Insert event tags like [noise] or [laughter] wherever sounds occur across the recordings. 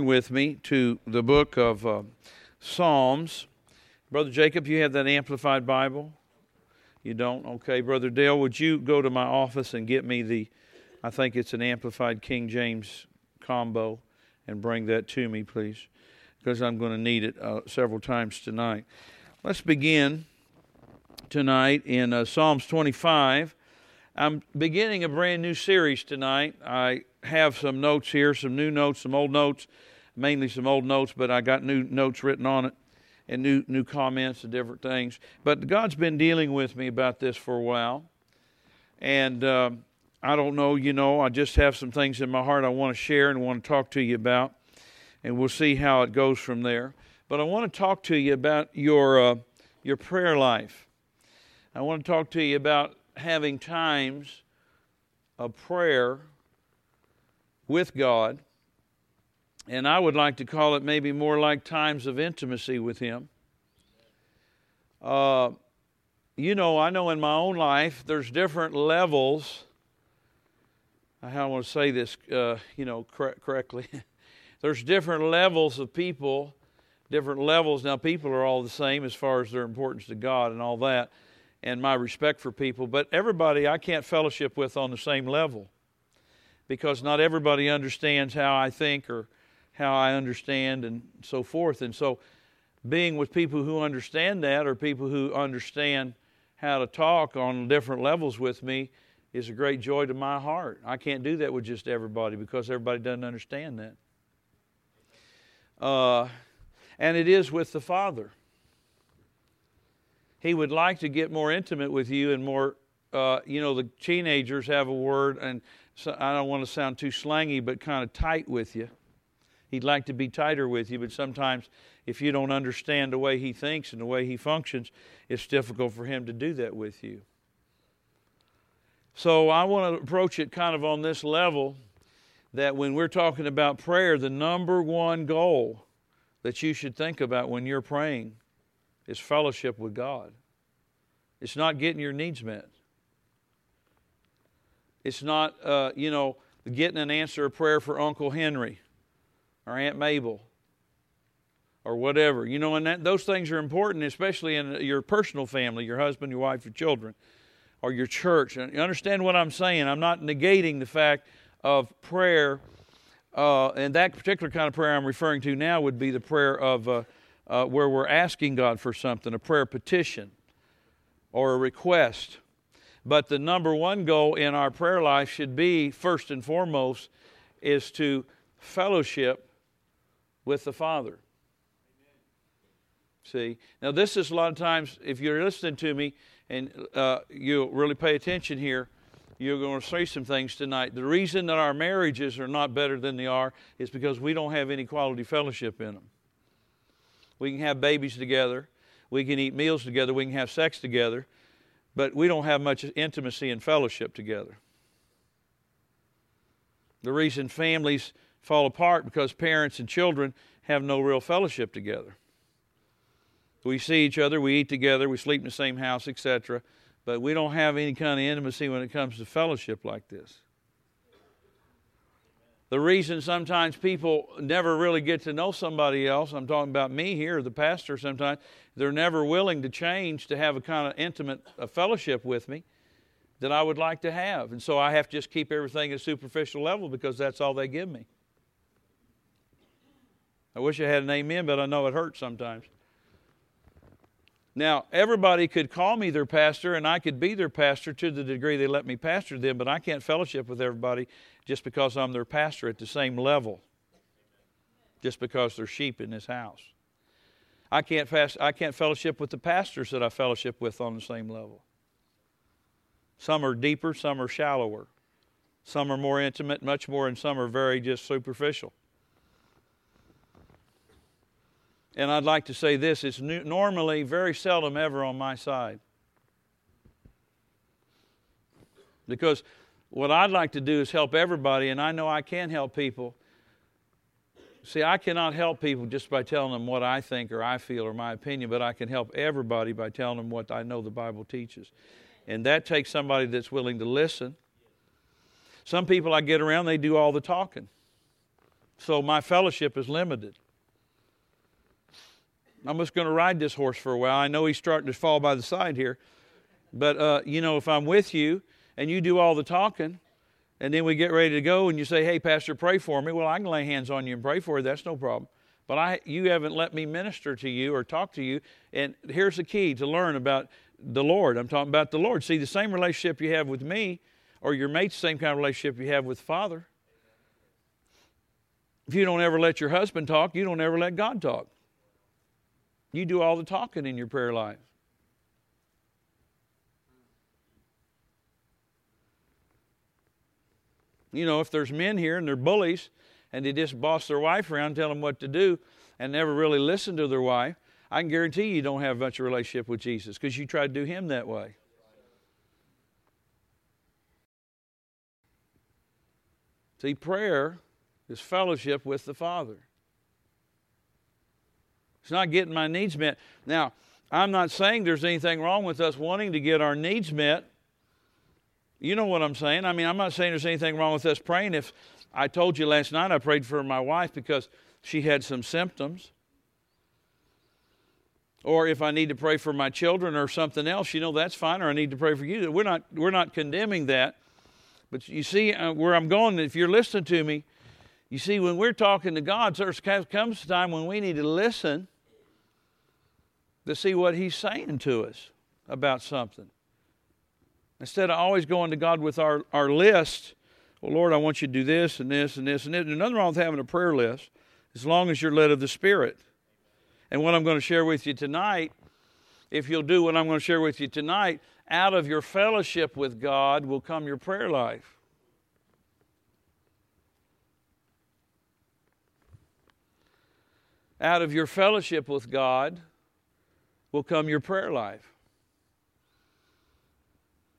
with me to the book of uh, Psalms. Brother Jacob, you have that amplified Bible? You don't? Okay. Brother Dale, would you go to my office and get me the, I think it's an amplified King James combo, and bring that to me, please, because I'm going to need it uh, several times tonight. Let's begin tonight in uh, Psalms 25. I'm beginning a brand new series tonight. I have some notes here, some new notes, some old notes, mainly some old notes, but I got new notes written on it and new new comments and different things. But God's been dealing with me about this for a while, and uh, I don't know, you know, I just have some things in my heart I want to share and want to talk to you about, and we'll see how it goes from there. But I want to talk to you about your uh, your prayer life. I want to talk to you about having times of prayer with God. And I would like to call it maybe more like times of intimacy with Him. Uh, you know, I know in my own life there's different levels. I want to say this, uh, you know, cor- correctly. [laughs] there's different levels of people, different levels. Now, people are all the same as far as their importance to God and all that and my respect for people, but everybody I can't fellowship with on the same level because not everybody understands how I think or how I understand and so forth. And so, being with people who understand that or people who understand how to talk on different levels with me is a great joy to my heart. I can't do that with just everybody because everybody doesn't understand that. Uh, and it is with the Father. He would like to get more intimate with you and more, uh, you know, the teenagers have a word, and so I don't want to sound too slangy, but kind of tight with you. He'd like to be tighter with you, but sometimes if you don't understand the way he thinks and the way he functions, it's difficult for him to do that with you. So I want to approach it kind of on this level that when we're talking about prayer, the number one goal that you should think about when you're praying is fellowship with God. It's not getting your needs met. It's not, uh, you know, getting an answer of prayer for Uncle Henry or Aunt Mabel or whatever. You know, and that, those things are important, especially in your personal family, your husband, your wife, your children, or your church. And you understand what I'm saying? I'm not negating the fact of prayer. Uh, and that particular kind of prayer I'm referring to now would be the prayer of uh, uh, where we're asking God for something, a prayer petition or a request. But the number one goal in our prayer life should be, first and foremost, is to fellowship with the Father. See, now this is a lot of times, if you're listening to me and uh, you really pay attention here, you're going to say some things tonight. The reason that our marriages are not better than they are is because we don't have any quality fellowship in them. We can have babies together. We can eat meals together. We can have sex together. But we don't have much intimacy and fellowship together. The reason families fall apart because parents and children have no real fellowship together. We see each other, we eat together, we sleep in the same house, etc. But we don't have any kind of intimacy when it comes to fellowship like this. The reason sometimes people never really get to know somebody else, I'm talking about me here, the pastor sometimes, they're never willing to change to have a kind of intimate a fellowship with me that I would like to have. And so I have to just keep everything at a superficial level because that's all they give me. I wish I had an amen, but I know it hurts sometimes. Now, everybody could call me their pastor, and I could be their pastor to the degree they let me pastor them, but I can't fellowship with everybody just because I'm their pastor at the same level, just because they're sheep in this house. I can't, fast, I can't fellowship with the pastors that I fellowship with on the same level. Some are deeper, some are shallower. Some are more intimate, much more, and some are very just superficial. And I'd like to say this it's normally very seldom ever on my side. Because what I'd like to do is help everybody, and I know I can help people. See, I cannot help people just by telling them what I think or I feel or my opinion, but I can help everybody by telling them what I know the Bible teaches. And that takes somebody that's willing to listen. Some people I get around, they do all the talking. So my fellowship is limited. I'm just going to ride this horse for a while. I know he's starting to fall by the side here. But, uh, you know, if I'm with you and you do all the talking, and then we get ready to go and you say, hey, Pastor, pray for me. Well, I can lay hands on you and pray for you. That's no problem. But I, you haven't let me minister to you or talk to you. And here's the key to learn about the Lord. I'm talking about the Lord. See, the same relationship you have with me or your mate's same kind of relationship you have with Father. If you don't ever let your husband talk, you don't ever let God talk. You do all the talking in your prayer life. You know, if there's men here and they're bullies and they just boss their wife around, tell them what to do, and never really listen to their wife, I can guarantee you, don't have much of relationship with Jesus because you try to do him that way. See, prayer is fellowship with the Father. It's not getting my needs met. Now, I'm not saying there's anything wrong with us wanting to get our needs met. You know what I'm saying? I mean, I'm not saying there's anything wrong with us praying. If I told you last night I prayed for my wife because she had some symptoms, or if I need to pray for my children or something else, you know that's fine. Or I need to pray for you. We're not we're not condemning that. But you see uh, where I'm going. If you're listening to me, you see when we're talking to God, there comes a time when we need to listen to see what He's saying to us about something. Instead of always going to God with our, our list, well, Lord, I want you to do this and this and this and this. There's nothing wrong with having a prayer list as long as you're led of the Spirit. And what I'm going to share with you tonight, if you'll do what I'm going to share with you tonight, out of your fellowship with God will come your prayer life. Out of your fellowship with God will come your prayer life.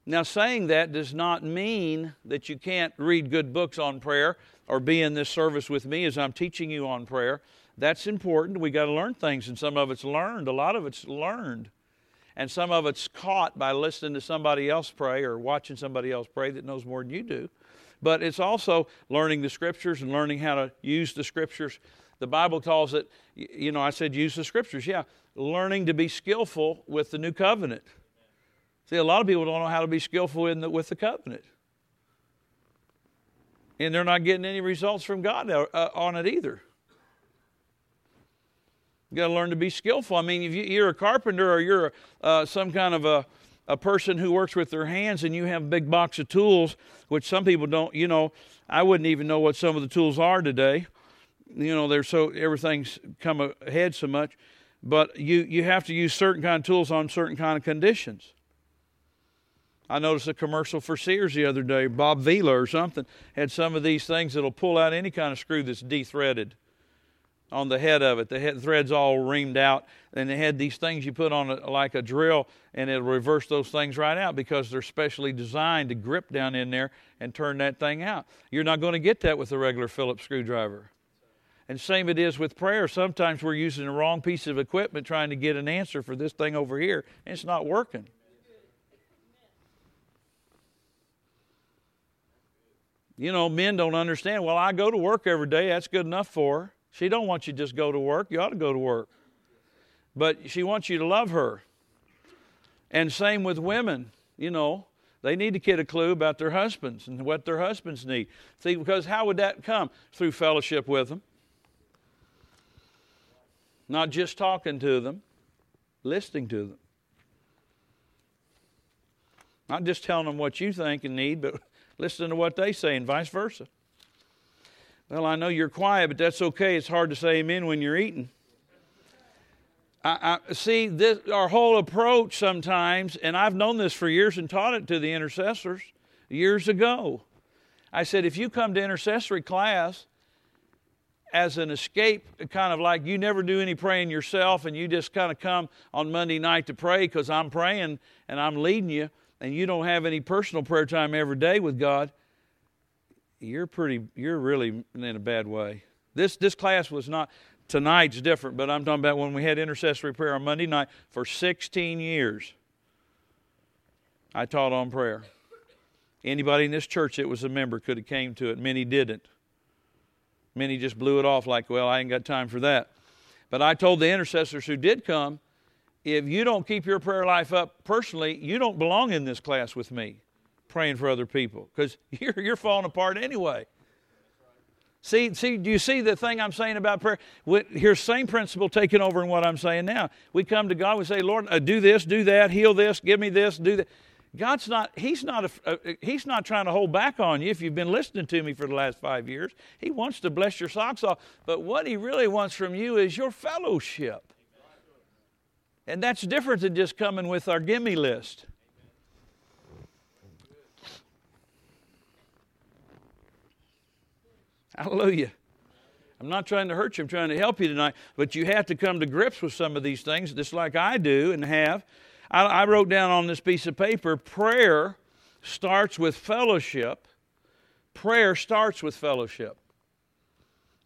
Now, saying that does not mean that you can't read good books on prayer or be in this service with me as I'm teaching you on prayer. That's important. We got to learn things, and some of it's learned. A lot of it's learned. And some of it's caught by listening to somebody else pray or watching somebody else pray that knows more than you do. But it's also learning the scriptures and learning how to use the scriptures. The Bible calls it, you know, I said use the scriptures. Yeah, learning to be skillful with the new covenant. See, a lot of people don't know how to be skillful in the, with the covenant. And they're not getting any results from God uh, on it either. You got to learn to be skillful. I mean, if you're a carpenter or you're uh, some kind of a, a person who works with their hands and you have a big box of tools, which some people don't, you know, I wouldn't even know what some of the tools are today. You know, they're so, everything's come ahead so much. But you, you have to use certain kind of tools on certain kind of conditions. I noticed a commercial for Sears the other day. Bob Vila or something had some of these things that'll pull out any kind of screw that's de-threaded on the head of it. The head thread's all reamed out, and they had these things you put on a, like a drill, and it'll reverse those things right out because they're specially designed to grip down in there and turn that thing out. You're not going to get that with a regular Phillips screwdriver. And same it is with prayer. Sometimes we're using the wrong piece of equipment trying to get an answer for this thing over here, and it's not working. you know, men don't understand. Well, I go to work every day. That's good enough for her. She don't want you to just go to work. You ought to go to work. But she wants you to love her. And same with women. You know, they need to get a clue about their husbands and what their husbands need. See, because how would that come? Through fellowship with them. Not just talking to them, listening to them. Not just telling them what you think and need, but [laughs] listening to what they say and vice versa. Well, I know you're quiet, but that's okay. It's hard to say amen when you're eating. I, I, see this our whole approach sometimes, and I've known this for years and taught it to the intercessors years ago. I said, if you come to intercessory class as an escape, kind of like you never do any praying yourself, and you just kind of come on Monday night to pray because I'm praying and I'm leading you, and you don't have any personal prayer time every day with God, you're pretty you're really in a bad way. This this class was not tonight's different, but I'm talking about when we had intercessory prayer on Monday night for 16 years. I taught on prayer. Anybody in this church that was a member could have came to it. Many didn't. Many just blew it off like, well, I ain't got time for that. But I told the intercessors who did come, if you don't keep your prayer life up personally, you don't belong in this class with me praying for other people because [laughs] you're, you're falling apart anyway. See, see, do you see the thing I'm saying about prayer? Here's same principle taking over in what I'm saying now. We come to God, we say, Lord, uh, do this, do that, heal this, give me this, do that. God's not, He's not, a, uh, He's not trying to hold back on you if you've been listening to me for the last five years. He wants to bless your socks off. But what He really wants from you is your fellowship. And that's different than just coming with our gimme list. Hallelujah. I'm not trying to hurt you, I'm trying to help you tonight. But you have to come to grips with some of these things, just like I do and have. I, I wrote down on this piece of paper prayer starts with fellowship. Prayer starts with fellowship.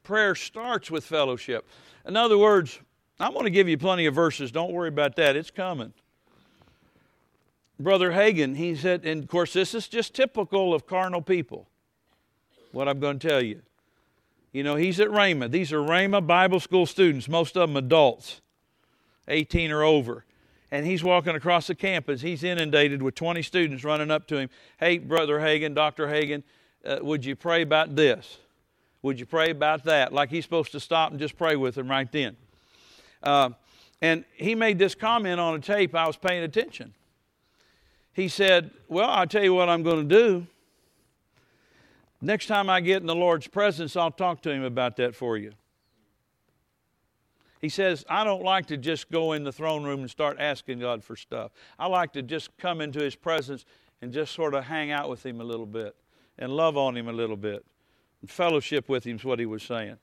Prayer starts with fellowship. In other words, I'm going to give you plenty of verses. Don't worry about that. It's coming. Brother Hagin, he said, and of course, this is just typical of carnal people, what I'm going to tell you. You know, he's at Rhema. These are Rhema Bible school students, most of them adults, 18 or over. And he's walking across the campus. He's inundated with 20 students running up to him. Hey, Brother Hagin, Dr. Hagin, uh, would you pray about this? Would you pray about that? Like he's supposed to stop and just pray with them right then. Uh, and he made this comment on a tape. I was paying attention. He said, Well, I'll tell you what I'm going to do. Next time I get in the Lord's presence, I'll talk to him about that for you. He says, I don't like to just go in the throne room and start asking God for stuff. I like to just come into his presence and just sort of hang out with him a little bit and love on him a little bit. And fellowship with him is what he was saying.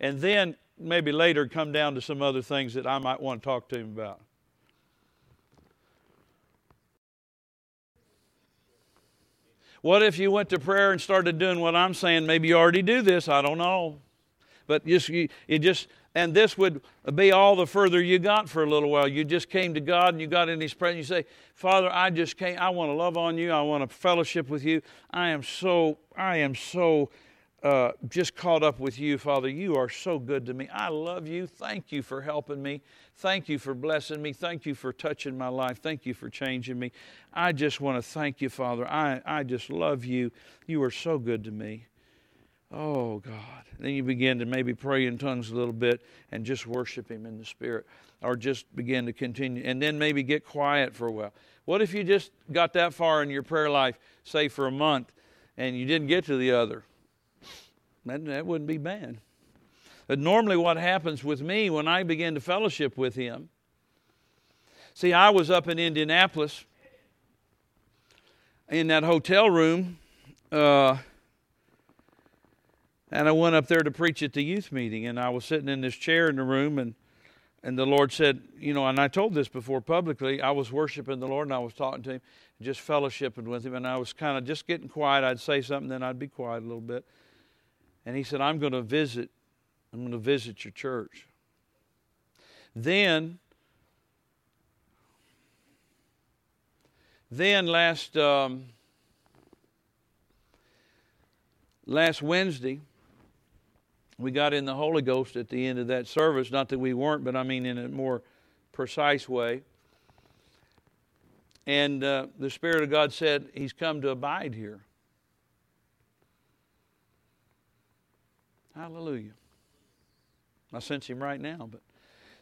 And then maybe later come down to some other things that I might want to talk to him about. What if you went to prayer and started doing what I'm saying? Maybe you already do this. I don't know. But just you, it just and this would be all the further you got for a little while. You just came to God and you got in His presence. You say, Father, I just came. I want to love on you. I want to fellowship with you. I am so. I am so uh, just caught up with you, Father. You are so good to me. I love you. Thank you for helping me. Thank you for blessing me. Thank you for touching my life. Thank you for changing me. I just want to thank you, Father. I, I just love you. You are so good to me. Oh, God. Then you begin to maybe pray in tongues a little bit and just worship Him in the Spirit, or just begin to continue, and then maybe get quiet for a while. What if you just got that far in your prayer life, say for a month, and you didn't get to the other? That, that wouldn't be bad. But normally, what happens with me when I begin to fellowship with Him, see, I was up in Indianapolis in that hotel room, uh, and I went up there to preach at the youth meeting, and I was sitting in this chair in the room, and and the Lord said, you know, and I told this before publicly, I was worshiping the Lord and I was talking to Him, just fellowshipping with Him, and I was kind of just getting quiet. I'd say something, then I'd be quiet a little bit. And he said, I'm going to visit, I'm going to visit your church. Then, then last um, last Wednesday, we got in the Holy Ghost at the end of that service. Not that we weren't, but I mean in a more precise way. And uh, the Spirit of God said, He's come to abide here. Hallelujah. I sense him right now, but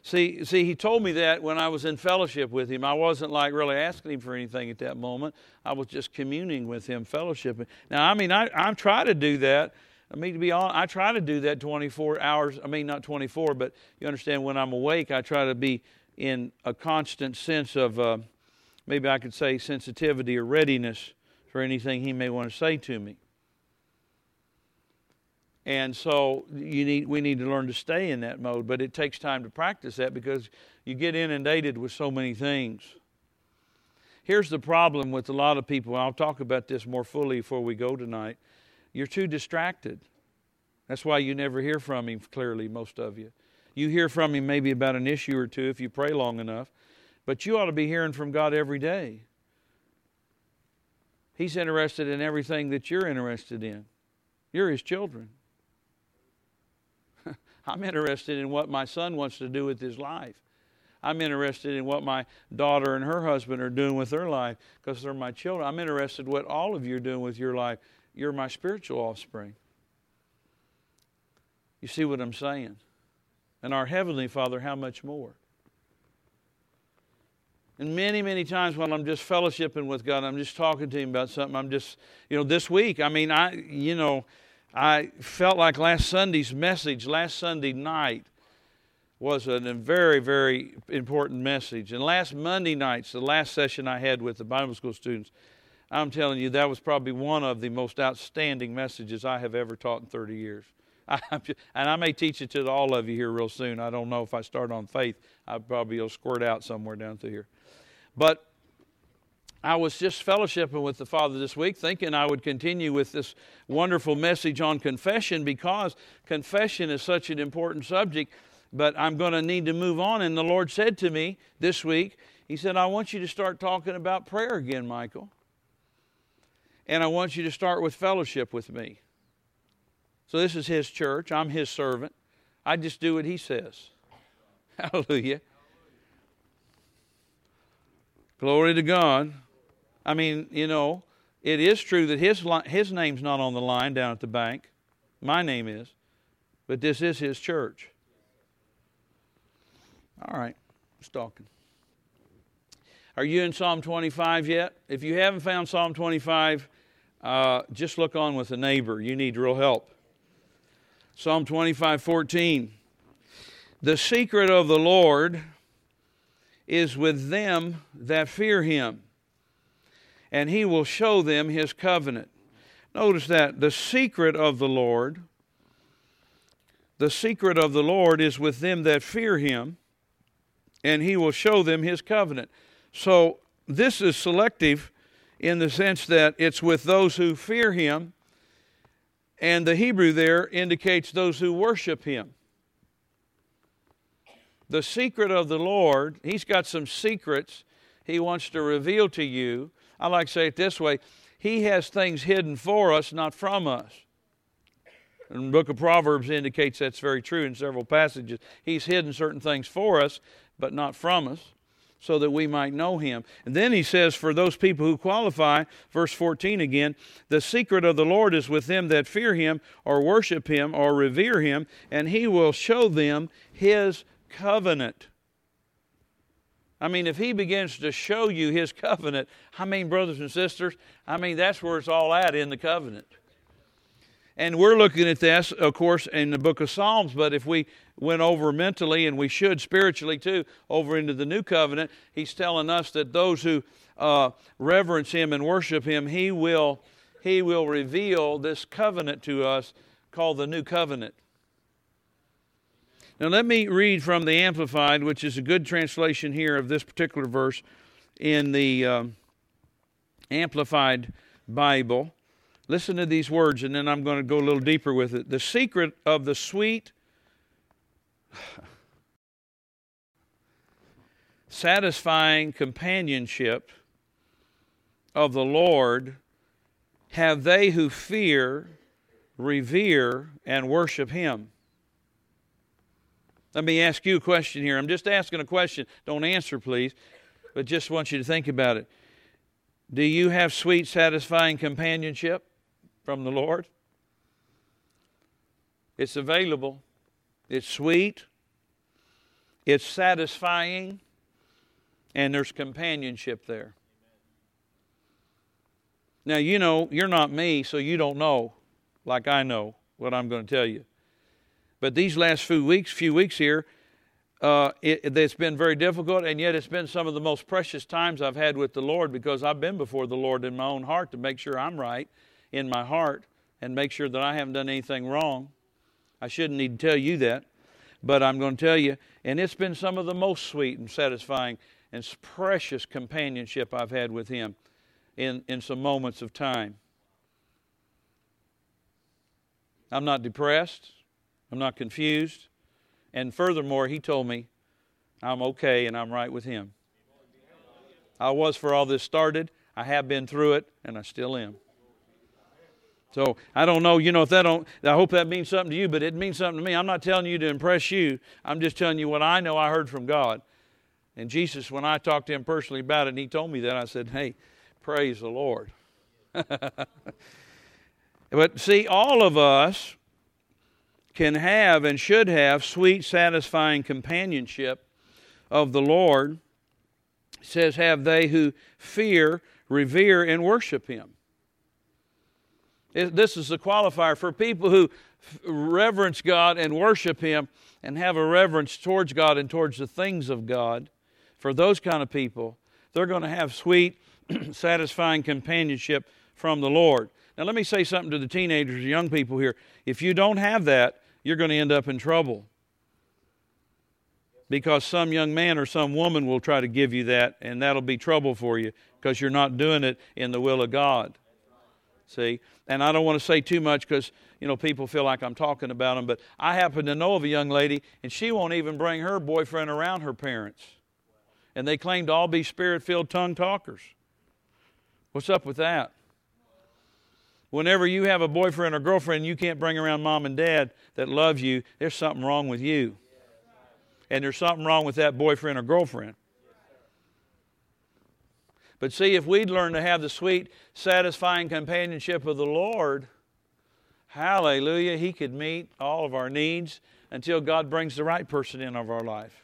see, see, he told me that when I was in fellowship with him. I wasn't like really asking him for anything at that moment. I was just communing with him, fellowshipping. Now, I mean, I, I try to do that. I mean, to be honest, I try to do that 24 hours. I mean, not 24, but you understand when I'm awake, I try to be in a constant sense of, uh, maybe I could say, sensitivity or readiness for anything he may want to say to me. And so you need, we need to learn to stay in that mode, but it takes time to practice that because you get inundated with so many things. Here's the problem with a lot of people. I'll talk about this more fully before we go tonight. You're too distracted. That's why you never hear from him clearly, most of you. You hear from him maybe about an issue or two if you pray long enough, but you ought to be hearing from God every day. He's interested in everything that you're interested in. You're his children. [laughs] I'm interested in what my son wants to do with his life. I'm interested in what my daughter and her husband are doing with their life because they're my children. I'm interested in what all of you are doing with your life. You're my spiritual offspring. You see what I'm saying? And our Heavenly Father, how much more? And many, many times when I'm just fellowshipping with God, I'm just talking to Him about something. I'm just, you know, this week, I mean, I, you know, I felt like last Sunday's message, last Sunday night, was a very, very important message. And last Monday nights, the last session I had with the Bible school students, I'm telling you, that was probably one of the most outstanding messages I have ever taught in 30 years. [laughs] And I may teach it to all of you here real soon. I don't know if I start on faith, I probably will squirt out somewhere down through here. But I was just fellowshipping with the Father this week, thinking I would continue with this wonderful message on confession because confession is such an important subject. But I'm going to need to move on. And the Lord said to me this week, He said, I want you to start talking about prayer again, Michael. And I want you to start with fellowship with me. So this is His church. I'm His servant. I just do what He says. [laughs] Hallelujah. Glory to God. I mean, you know, it is true that his, his name's not on the line down at the bank. My name is. But this is his church. All right, just talking. Are you in Psalm 25 yet? If you haven't found Psalm 25, uh, just look on with a neighbor. You need real help. Psalm 25 14. The secret of the Lord is with them that fear him, and he will show them his covenant. Notice that the secret of the Lord, the secret of the Lord is with them that fear him, and he will show them his covenant. So this is selective in the sense that it's with those who fear him, and the Hebrew there indicates those who worship him the secret of the Lord, He's got some secrets He wants to reveal to you. I like to say it this way He has things hidden for us, not from us. And the book of Proverbs indicates that's very true in several passages. He's hidden certain things for us, but not from us, so that we might know Him. And then he says, for those people who qualify, verse 14 again, the secret of the Lord is with them that fear Him, or worship Him, or revere Him, and He will show them His covenant. I mean, if he begins to show you his covenant, I mean, brothers and sisters, I mean, that's where it's all at in the covenant. And we're looking at this, of course, in the book of Psalms, but if we went over mentally, and we should spiritually too, over into the new covenant, he's telling us that those who uh, reverence him and worship him, he will, he will reveal this covenant to us called the new covenant. Now, let me read from the Amplified, which is a good translation here of this particular verse in the um, Amplified Bible. Listen to these words, and then I'm going to go a little deeper with it. The secret of the sweet, satisfying companionship of the Lord have they who fear, revere, and worship Him. Let me ask you a question here. I'm just asking a question. Don't answer, please, but just want you to think about it. Do you have sweet, satisfying companionship from the Lord? It's available, it's sweet, it's satisfying, and there's companionship there. Now, you know, you're not me, so you don't know like I know what I'm going to tell you. But these last few weeks, few weeks here, uh, it, has been very difficult, and yet it's been some of the most precious times I've had with the Lord because I've been before the Lord in my own heart to make sure I'm right in my heart and make sure that I haven't done anything wrong. I shouldn't need to tell you that, but I'm going to tell you, and it's been some of the most sweet and satisfying and precious companionship I've had with Him in, in some moments of time. I'm not depressed. I'm not confused. And furthermore, he told me I'm okay and I'm right with him. I was for all this started. I have been through it, and I still am. So I don't know, you know, if that don't, I hope that means something to you, but it means something to me. I'm not telling you to impress you. I'm just telling you what I know I heard from God. And Jesus, when I talked to him personally about it, and he told me that, I said, hey, praise the Lord. [laughs] but see, all of us can have and should have sweet, satisfying companionship of the Lord. It says, have they who fear, revere, and worship him. This is the qualifier for people who reverence God and worship Him and have a reverence towards God and towards the things of God. For those kind of people, they're going to have sweet, [clears throat] satisfying companionship from the Lord. Now, let me say something to the teenagers, young people here. If you don't have that, you're going to end up in trouble. Because some young man or some woman will try to give you that, and that'll be trouble for you because you're not doing it in the will of God. See? And I don't want to say too much because, you know, people feel like I'm talking about them, but I happen to know of a young lady, and she won't even bring her boyfriend around her parents. And they claim to all be spirit filled tongue talkers. What's up with that? Whenever you have a boyfriend or girlfriend you can't bring around mom and dad that love you, there's something wrong with you. And there's something wrong with that boyfriend or girlfriend. But see, if we'd learn to have the sweet, satisfying companionship of the Lord, hallelujah, He could meet all of our needs until God brings the right person in of our life.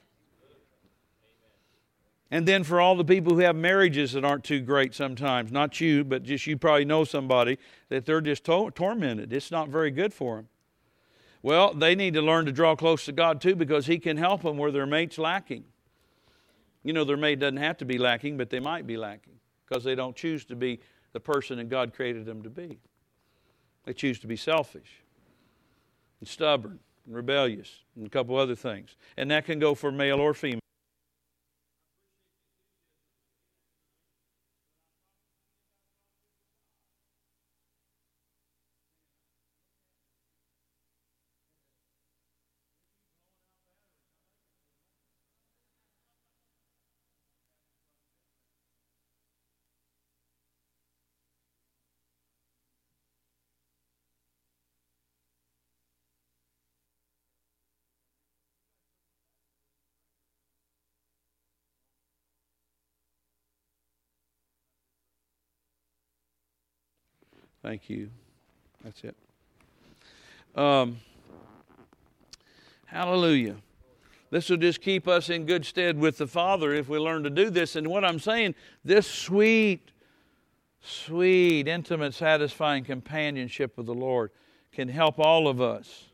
And then for all the people who have marriages that aren't too great sometimes, not you, but just you probably know somebody that they're just to- tormented. It's not very good for them. Well, they need to learn to draw close to God too because He can help them where their mate's lacking. You know, their mate doesn't have to be lacking, but they might be lacking because they don't choose to be the person that God created them to be. They choose to be selfish and stubborn and rebellious and a couple other things. And that can go for male or female. Thank you. That's it. Um, hallelujah. This will just keep us in good stead with the Father if we learn to do this. And what I'm saying, this sweet, sweet, intimate, satisfying companionship with the Lord can help all of us.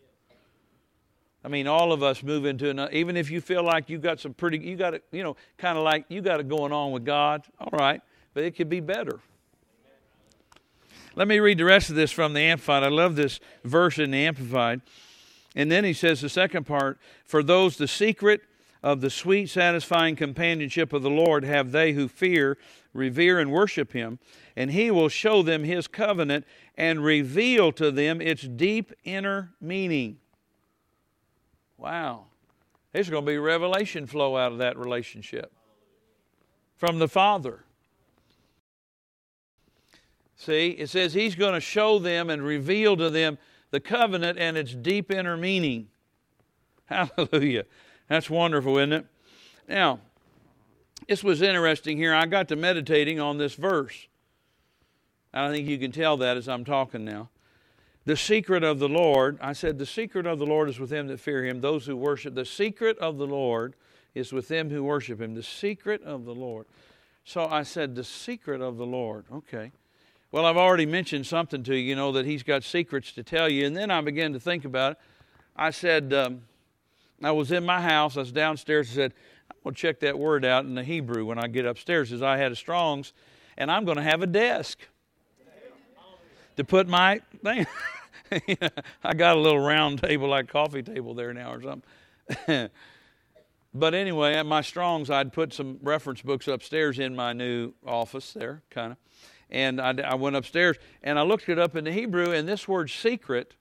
I mean, all of us move into another, even if you feel like you got some pretty, you got it, you know, kind of like you got it going on with God, all right, but it could be better. Let me read the rest of this from the Amplified. I love this verse in the Amplified. And then he says the second part For those the secret of the sweet, satisfying companionship of the Lord have they who fear, revere, and worship him, and he will show them his covenant and reveal to them its deep inner meaning. Wow. There's going to be revelation flow out of that relationship from the Father. See, it says he's going to show them and reveal to them the covenant and its deep inner meaning. [laughs] Hallelujah. That's wonderful, isn't it? Now, this was interesting here. I got to meditating on this verse. I think you can tell that as I'm talking now. The secret of the Lord, I said, the secret of the Lord is with them that fear him, those who worship. The secret of the Lord is with them who worship him. The secret of the Lord. So I said, the secret of the Lord. Okay. Well, I've already mentioned something to you, you know, that he's got secrets to tell you. And then I began to think about it. I said, um, I was in my house, I was downstairs, I said, I'm going to check that word out in the Hebrew when I get upstairs, as I had a Strong's, and I'm going to have a desk to put my thing. [laughs] I got a little round table, like coffee table there now or something. [laughs] but anyway, at my Strong's, I'd put some reference books upstairs in my new office there, kind of. And I, I went upstairs and I looked it up in the Hebrew, and this word secret,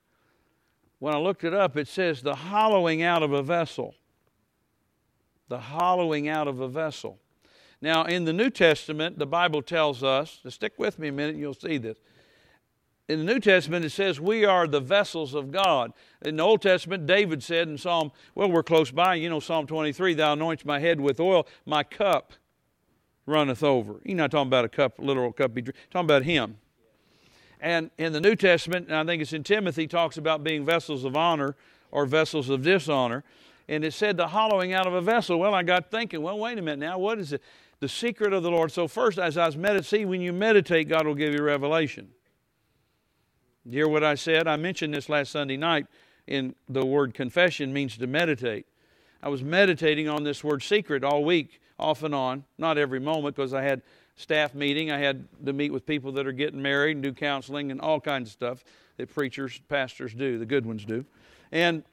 when I looked it up, it says the hollowing out of a vessel. The hollowing out of a vessel. Now, in the New Testament, the Bible tells us, stick with me a minute, you'll see this. in the New Testament, it says we are the vessels of God. In the Old Testament, David said in Psalm, well, we're close by, you know, Psalm 23, Thou anoints my head with oil, my cup runneth over. He's not talking about a cup, literal cup, he's talking about Him. And in the New Testament, and I think it's in Timothy, talks about being vessels of honor or vessels of dishonor. And it said the hollowing out of a vessel. Well, I got thinking, well, wait a minute now, what is it? The secret of the Lord. So, first, as I was meditating, see, when you meditate, God will give you revelation. You hear what I said? I mentioned this last Sunday night in the word confession means to meditate. I was meditating on this word secret all week, off and on, not every moment because I had staff meeting. I had to meet with people that are getting married and do counseling and all kinds of stuff that preachers, pastors do, the good ones do. And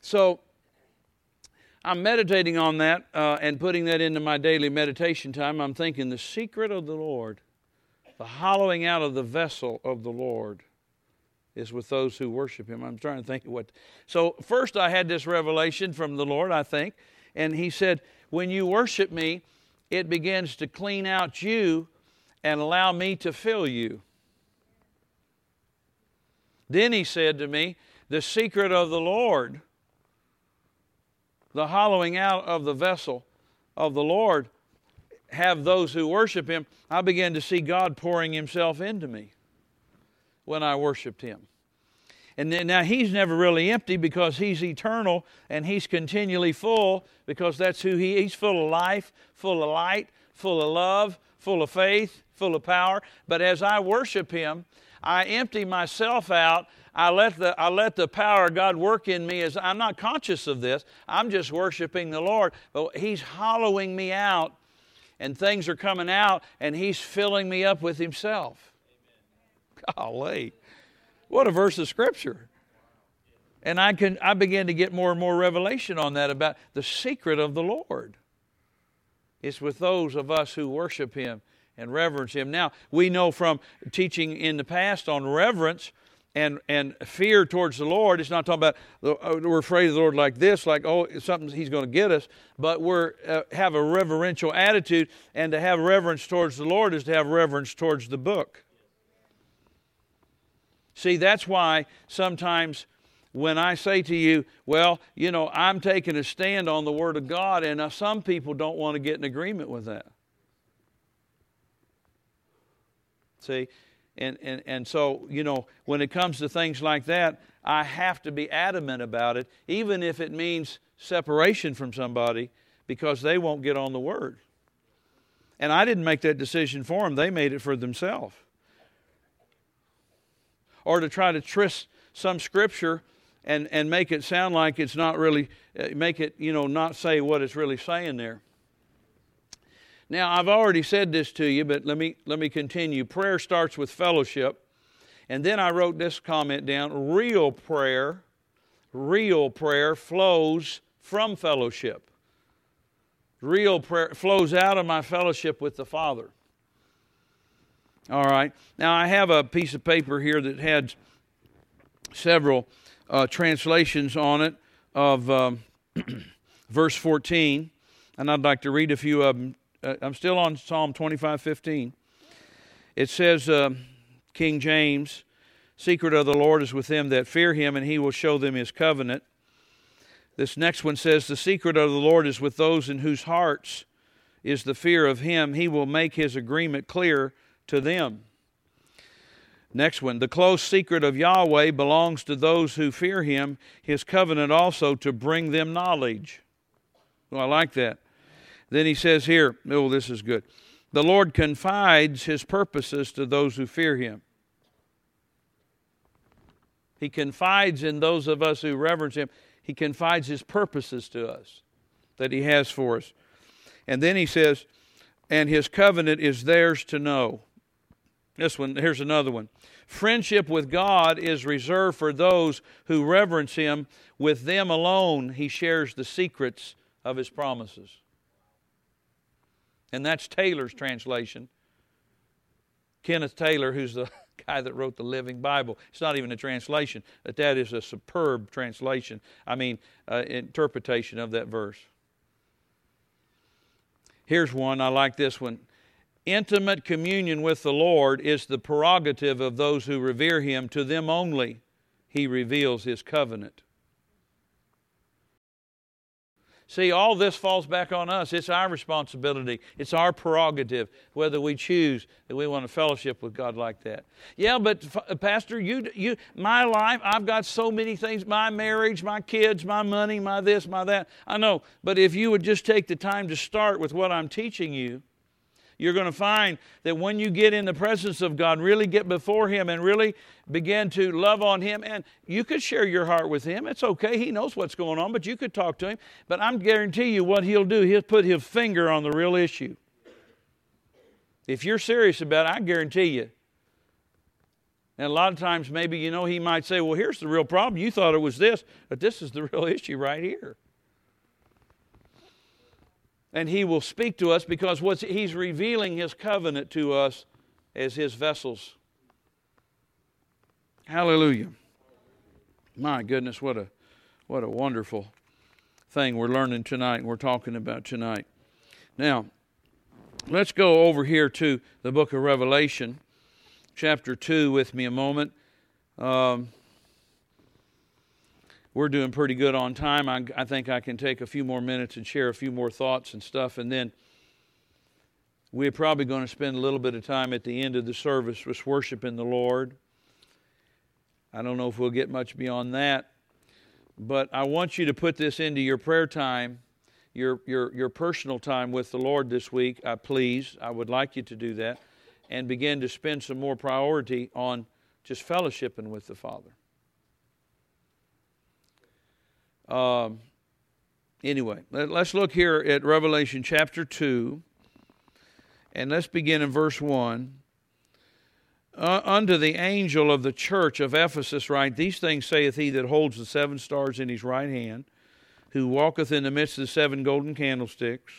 so I'm meditating on that uh, and putting that into my daily meditation time. I'm thinking the secret of the Lord, the hollowing out of the vessel of the Lord is with those who worship him. I'm trying to think what. So, first, I had this revelation from the Lord, I think, and he said, When you worship me, it begins to clean out you and allow me to fill you. Then he said to me, The secret of the Lord, the hollowing out of the vessel of the Lord, have those who worship him. I began to see God pouring himself into me when I worshiped Him. And then, now He's never really empty because He's eternal and He's continually full because that's who He He's full of life, full of light, full of love, full of faith, full of power. But as I worship Him, I empty myself out. I let the I let the power of God work in me as I'm not conscious of this. I'm just worshiping the Lord. But He's hollowing me out and things are coming out and He's filling me up with Himself. Golly. What a verse of Scripture. And I, can, I began to get more and more revelation on that about the secret of the Lord. It's with those of us who worship Him and reverence Him. Now, we know from teaching in the past on reverence and, and fear towards the Lord, it's not talking about uh, we're afraid of the Lord like this, like, oh, something He's going to get us, but we're uh, have a reverential attitude, and to have reverence towards the Lord is to have reverence towards the book. See, that's why sometimes when I say to you, well, you know, I'm taking a stand on the Word of God, and uh, some people don't want to get in agreement with that. See? And, and, and so, you know, when it comes to things like that, I have to be adamant about it, even if it means separation from somebody, because they won't get on the Word. And I didn't make that decision for them, they made it for themselves or to try to twist some scripture and, and make it sound like it's not really, uh, make it, you know, not say what it's really saying there. Now, I've already said this to you, but let me, let me continue. Prayer starts with fellowship. And then I wrote this comment down real prayer, real prayer flows from fellowship. Real prayer flows out of my fellowship with the Father. All right. Now, I have a piece of paper here that had several uh, translations on it of um, [clears throat] verse 14, and I'd like to read a few of them. Uh, I'm still on Psalm 25 15. It says, uh, King James, Secret of the Lord is with them that fear him, and he will show them his covenant. This next one says, The secret of the Lord is with those in whose hearts is the fear of him. He will make his agreement clear to them. Next one, the close secret of Yahweh belongs to those who fear him, his covenant also to bring them knowledge. Well, I like that. Then he says here, oh, this is good. The Lord confides his purposes to those who fear him. He confides in those of us who reverence him. He confides his purposes to us that he has for us. And then he says, and his covenant is theirs to know. This one, here's another one. Friendship with God is reserved for those who reverence Him. With them alone, He shares the secrets of His promises. And that's Taylor's translation. Kenneth Taylor, who's the [laughs] guy that wrote the Living Bible. It's not even a translation, but that is a superb translation. I mean, uh, interpretation of that verse. Here's one. I like this one. Intimate communion with the Lord is the prerogative of those who revere Him. To them only He reveals His covenant. See, all this falls back on us. It's our responsibility. It's our prerogative whether we choose that we want to fellowship with God like that. Yeah, but uh, Pastor, you, you, my life, I've got so many things my marriage, my kids, my money, my this, my that. I know. But if you would just take the time to start with what I'm teaching you, you're going to find that when you get in the presence of God, really get before Him and really begin to love on Him, and you could share your heart with Him. It's okay. He knows what's going on, but you could talk to Him. But I'm guarantee you what He'll do, He'll put His finger on the real issue. If you're serious about it, I guarantee you. And a lot of times, maybe, you know, He might say, Well, here's the real problem. You thought it was this, but this is the [laughs] real issue right here and he will speak to us because he's revealing his covenant to us as his vessels. Hallelujah. My goodness, what a what a wonderful thing we're learning tonight and we're talking about tonight. Now, let's go over here to the book of Revelation, chapter 2, with me a moment. Um, we're doing pretty good on time. I, I, think I can take a few more minutes and share a few more thoughts and stuff, and then we're probably going to spend a little bit of time at the end of the service with worshiping the Lord. I don't know if we'll get much beyond that, but I want you to put this into your prayer time, your your your personal time with the Lord this week. I please, I would like you to do that, and begin to spend some more priority on just fellowshipping with the Father. Um, anyway, let, us look here at Revelation chapter 2, and let's begin in verse 1. Uh, unto the angel of the church of Ephesus write, These things saith he that holds the seven stars in his right hand, who walketh in the midst of the seven golden candlesticks.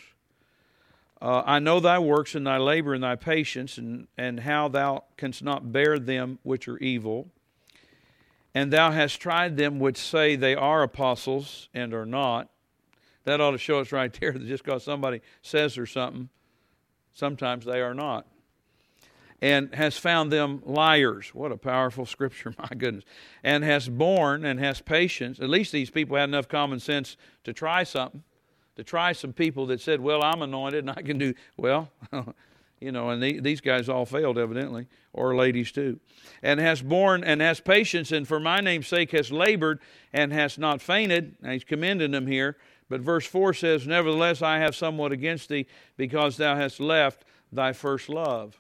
Uh, I know thy works and thy labor and thy patience, and, and how thou canst not bear them which are evil and thou hast tried them which say they are apostles and are not. That ought to show us right there that just because somebody says or something, sometimes they are not. And has found them liars. What a powerful [laughs] scripture, my goodness. And has borne and has patience. At least these people had enough common sense to try something, to try some people that said, Well, I'm anointed and I can do, well, [laughs] you know, and the, these guys all failed evidently, or ladies too. And has borne and has patience, and for my name's sake has labored and has not fainted. Now he's commending them here. But verse 4 says, Nevertheless, I have somewhat against thee, because thou hast left thy first love.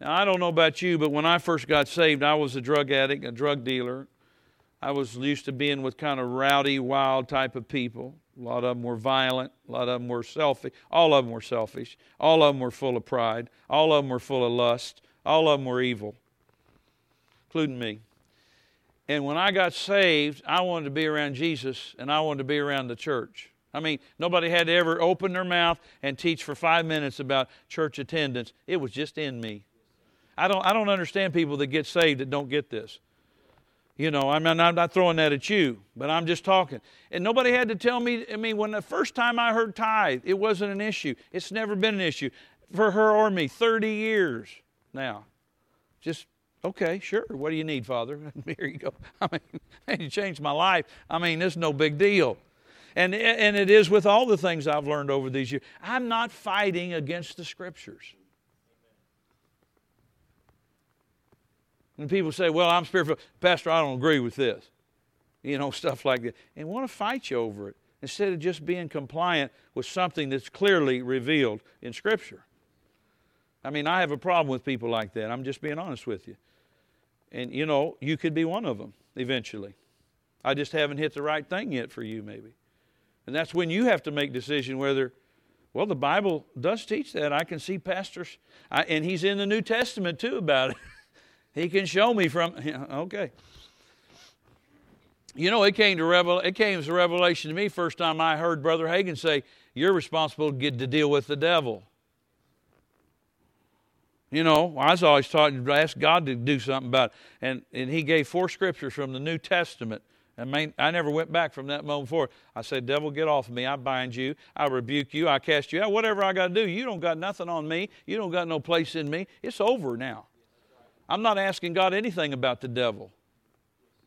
Now, I don't know about you, but when I first got saved, I was a drug addict, a drug dealer. I was used to being with kind of rowdy, wild type of people. A lot of them were violent. A lot of them were selfish. All of them were selfish. All of them were full of pride. All of them were full of lust. All of them were evil, including me. And when I got saved, I wanted to be around Jesus and I wanted to be around the church. I mean, nobody had to ever open their mouth and teach for five minutes about church attendance. It was just in me. I don't, I don't understand people that get saved that don't get this. You know, I'm not, I'm not throwing that at you, but I'm just talking. And nobody had to tell me. I mean, when the first time I heard tithe, it wasn't an issue. It's never been an issue for her or me. 30 years now. Just, okay, sure. What do you need, Father? [laughs] Here you go. I mean, [laughs] you changed my life. I mean, it's no big deal. And, and it is with all the things I've learned over these years. I'm not fighting against the Scriptures. And people say, well, I'm spiritual. Pastor, I don't agree with this. You know, [laughs] stuff like that. And want to fight you over it instead of just being compliant with something that's clearly revealed in Scripture. I mean, I have a problem with people like that. I'm just being honest with you. And, you know, you could be one of them eventually. I just haven't hit the right thing yet for you, maybe. And that's when you have to make decision whether, well, the Bible does teach that. I can see pastors, I, and he's in the New Testament too about it. [laughs] He can show me from [laughs] okay. You know, it came to revel it came as a revelation to me first time I heard Brother Hagin say, You're responsible to get to deal with the devil. You know, I was always taught to ask God to do something about it. And, and he gave four scriptures from the New Testament I mean, I never went back from that moment forward. I said, Devil, get off of me. I bind you. I rebuke you. I cast you out. Whatever I got to do. You don't got nothing on me. You don't got no place in me. It's over now. I'm not asking God anything about the devil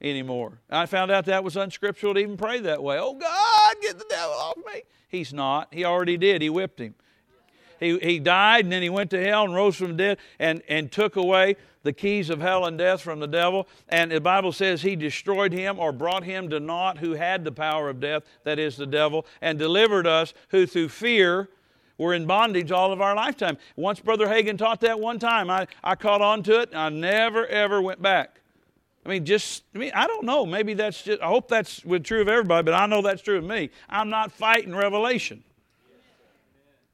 anymore. I found out that was unscriptural to even pray that way. Oh, God, get the devil off me. He's not. He already did. He whipped him. He, he died and then he went to hell and rose from the dead and, and took away the keys of hell and death from the devil. And the Bible says he destroyed him or brought him to naught who had the power of death, that is the devil, and delivered us who through fear were in bondage all of our lifetime. Once Brother Hagin taught that one time, I, I caught on to it and I never ever went back. I mean, just, I mean, I don't know. Maybe that's just, I hope that's true of everybody, but I know that's true of me. I'm not fighting Revelation.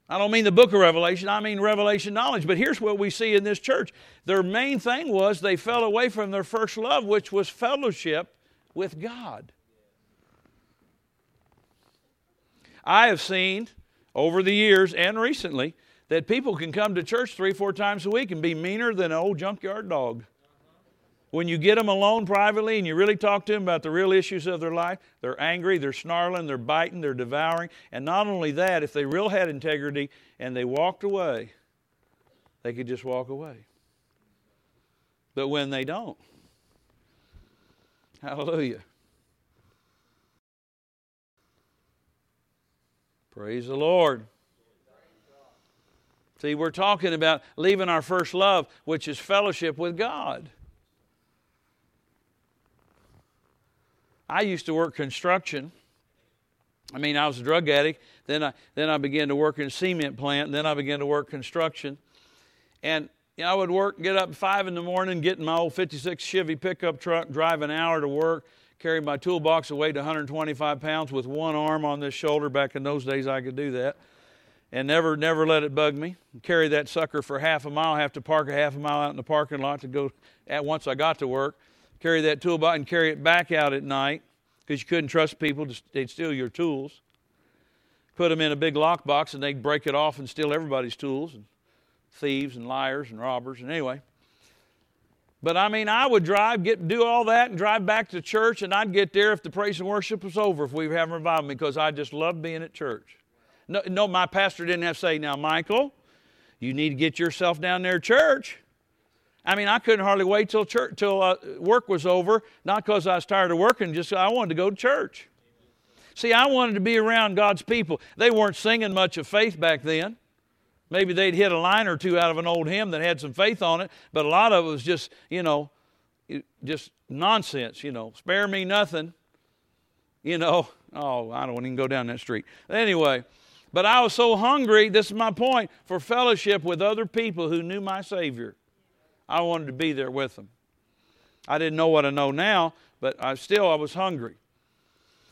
I don't mean the book of Revelation, I mean Revelation knowledge. But here's what we see in this church their main thing was they fell away from their first love, which was fellowship with God. I have seen over the years and recently that people can come to church three, four times a week and be meaner than an old junkyard dog. When you get them alone privately and you really talk to them about the real issues of their life, they're angry, they're snarling, they're biting, they're devouring. And not only that, if they real had integrity and they walked away, they could just walk away. But when they don't, hallelujah. Praise the Lord. See, we're talking about leaving our first love, which is fellowship with God. I used to work construction. I mean, I was a drug addict. Then I, then I began to work in a cement plant. Then I began to work construction. And you know, I would work, get up 5 in the morning, get in my old 56 Chevy pickup truck, drive an hour to work, carry my toolbox that weighed 125 pounds with one arm on this shoulder. Back in those days, I could do that. And never, never let it bug me. Carry that sucker for half a mile, have to park a half a mile out in the parking lot to go at once I got to work carry that toolbox and carry it back out at night because you couldn't trust people, they'd steal your tools. Put them in a big lockbox and they'd break it off and steal everybody's tools, and thieves and liars and robbers. And anyway, but I mean, I would drive, get do all that, and drive back to church, and I'd get there if the praise and worship was over, if we were having revival, because I just loved being at church. No, no, my pastor didn't have to say, "Now, Michael, you need to get yourself down there, church." I mean, I couldn't hardly wait till church, till uh, work was over, not because I was tired of working, just I wanted to go to church. See, I wanted to be around God's people. They weren't singing much of faith back then. Maybe they'd hit a line or two out of an old hymn that had some faith on it, but a lot of it was just, you know, just nonsense, you know, spare me nothing, you know. [laughs] Oh, I don't want to even go down that street. Anyway, but I was so hungry, this is my point, for fellowship with other people who knew my Savior. I wanted to be there with them. I didn't know what I know now, but I still I was hungry.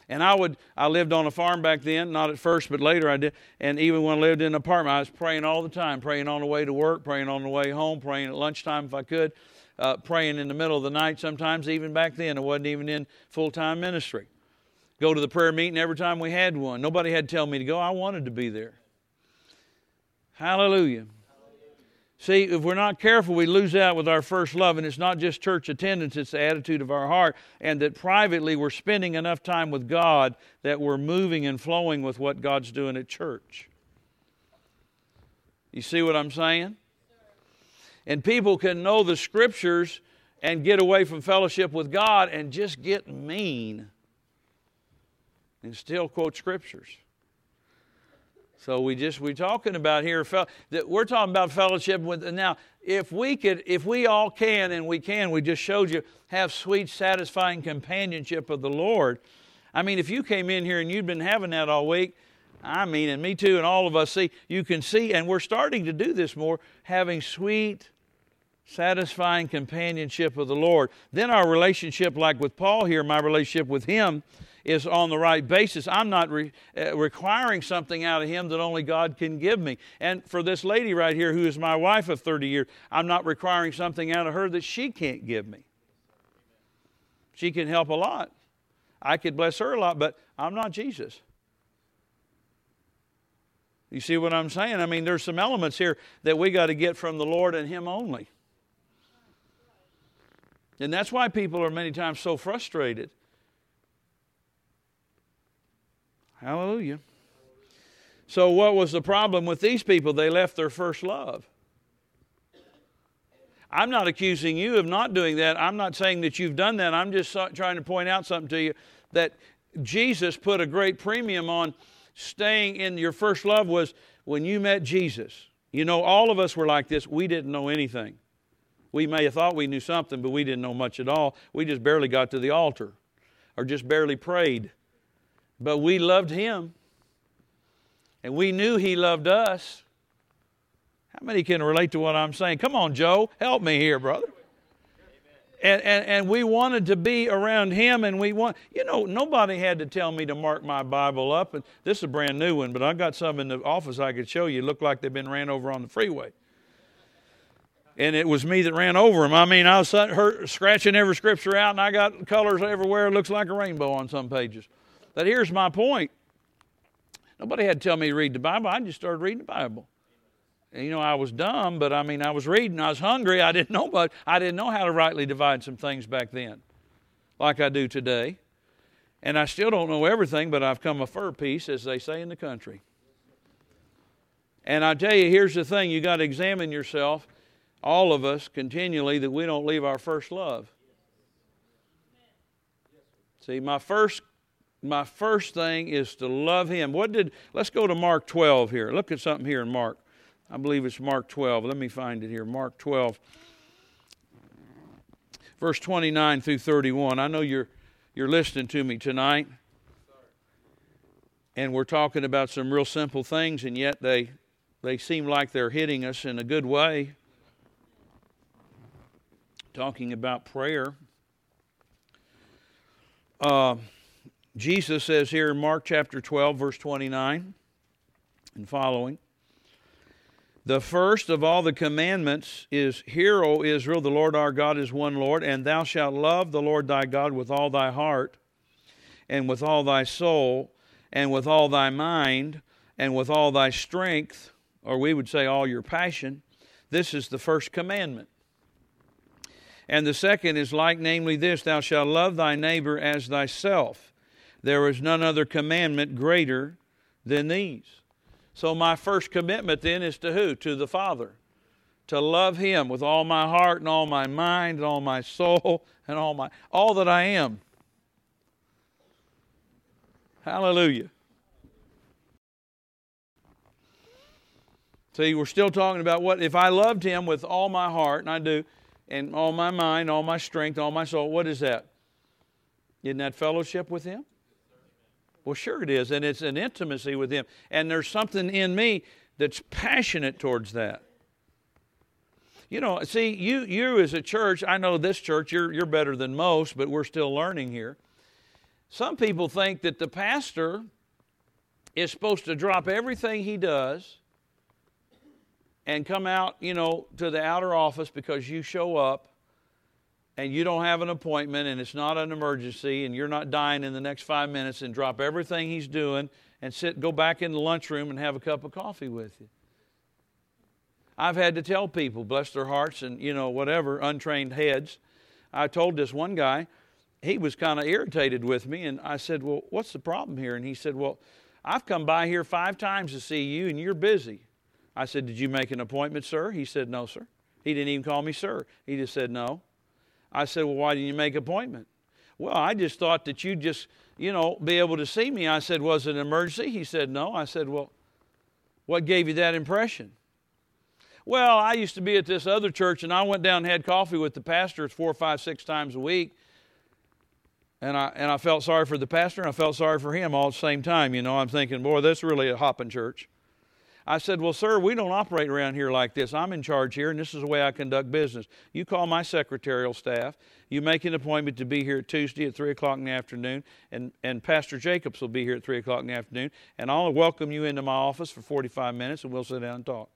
And I would I lived on a farm back then, not at first, but later I did. And even when I lived in an apartment, I was praying all the time, praying on the way to work, praying on the way home, praying at lunchtime if I could, uh, praying in the middle of the night sometimes. Even back then, I wasn't even in full time ministry. Go to the prayer meeting every time we had one. Nobody had to tell me to go. I wanted to be there. Hallelujah. See, if we're not careful, we lose out with our first love, and it's not just church attendance, it's the attitude of our heart, and that privately we're spending enough time with God that we're moving and flowing with what God's doing at church. You see what I'm saying? And people can know the scriptures and get away from fellowship with God and just get mean and still quote scriptures. So we just we're talking about here that we're talking about fellowship with now if we could if we all can and we can we just showed you have sweet satisfying companionship of the Lord. I mean if you came in here and you'd been having that all week, I mean and me too and all of us see you can see and we're starting to do this more having sweet satisfying companionship of the Lord. Then our relationship like with Paul here my relationship with him is on the right basis. I'm not re- uh, requiring something out of him that only God can give me. And for this lady right here, who is my wife of 30 years, I'm not requiring something out of her that she can't give me. She can help a lot. I could bless her a lot, but I'm not Jesus. You see what I'm saying? I mean, there's some elements here that we got to get from the Lord and Him only. And that's why people are many times so frustrated Hallelujah. So, what was the problem with these people? They left their first love. I'm not accusing you of not doing that. I'm not saying that you've done that. I'm just trying to point out something to you that Jesus put a great premium on staying in your first love was when you met Jesus. You know, all of us were like this. We didn't know anything. We may have thought we knew something, but we didn't know much at all. We just barely got to the altar or just barely prayed. But we loved Him. And we knew He loved us. How many can relate to what I'm saying? Come on, Joe, help me here, brother. And, and, and we wanted to be around him and we want you know nobody had to tell me to mark my bible up and this is a brand new one but i got some in the office i could show you look like they've been ran over on the freeway and it was me that ran over them i mean i was hurt, scratching every scripture out and i got colors everywhere it looks like a rainbow on some pages but here's my point nobody had to tell me to read the bible i just started reading the bible you know, I was dumb, but I mean, I was reading. I was hungry. I didn't know, but I didn't know how to rightly divide some things back then, like I do today. And I still don't know everything, but I've come a fur piece, as they say in the country. And I tell you, here's the thing: you got to examine yourself, all of us, continually, that we don't leave our first love. See, my first my first thing is to love him. What did let's go to Mark 12 here. Look at something here in Mark. I believe it's Mark 12. Let me find it here. Mark 12, verse 29 through 31. I know you're, you're listening to me tonight. And we're talking about some real simple things, and yet they, they seem like they're hitting us in a good way. Talking about prayer. Uh, Jesus says here in Mark chapter 12, verse 29 and following. The first of all the commandments is Hear, O Israel, the Lord our God is one Lord, and thou shalt love the Lord thy God with all thy heart, and with all thy soul, and with all thy mind, and with all thy strength, or we would say all your passion. This is the first commandment. And the second is like, namely, this Thou shalt love thy neighbor as thyself. There is none other commandment greater than these. So my first commitment then is to who? To the Father. To love him with all my heart and all my mind and all my soul and all my all that I am. Hallelujah. See, we're still talking about what if I loved him with all my heart, and I do, and all my mind, all my strength, all my soul, what is that? Isn't that fellowship with him? Well, sure it is, and it's an intimacy with Him. And there's something in me that's passionate towards that. You know, see, you you as a church, I know this church, you're you're better than most, but we're still learning here. Some people think that the pastor is supposed to drop everything he does and come out, you know, to the outer office because you show up and you don't have an appointment and it's not an emergency and you're not dying in the next five minutes and drop everything he's doing and sit go back in the lunchroom and have a cup of coffee with you. I've had to tell people bless their hearts and you know whatever untrained heads. I told this one guy he was kind of irritated with me and i said well what's the problem here? And he said well i've come by here five times to see you and you're busy. I said did you make an appointment sir? He said no sir. He didn't even call me sir. He just said no I said, Well, why didn't you make appointment? Well, I just thought that you'd just, you know, be able to see me. I said, Was it an emergency? He said, No. I said, Well, what gave you that impression? Well, I used to be at this other church and I went down and had coffee with the pastor four, five, six times a week. And I, and I felt sorry for the pastor and I felt sorry for him all at the same time. You know, I'm thinking, boy, that's really a hopping church. I said, Well, sir, we don't operate around here like this. I'm in charge here, and this is the way I conduct business. You call my secretarial staff. You make an appointment to be here Tuesday at 3 o'clock in the afternoon, and, and Pastor Jacobs will be here at 3 o'clock in the afternoon, and I'll welcome you into my office for 45 minutes, and we'll sit down and talk.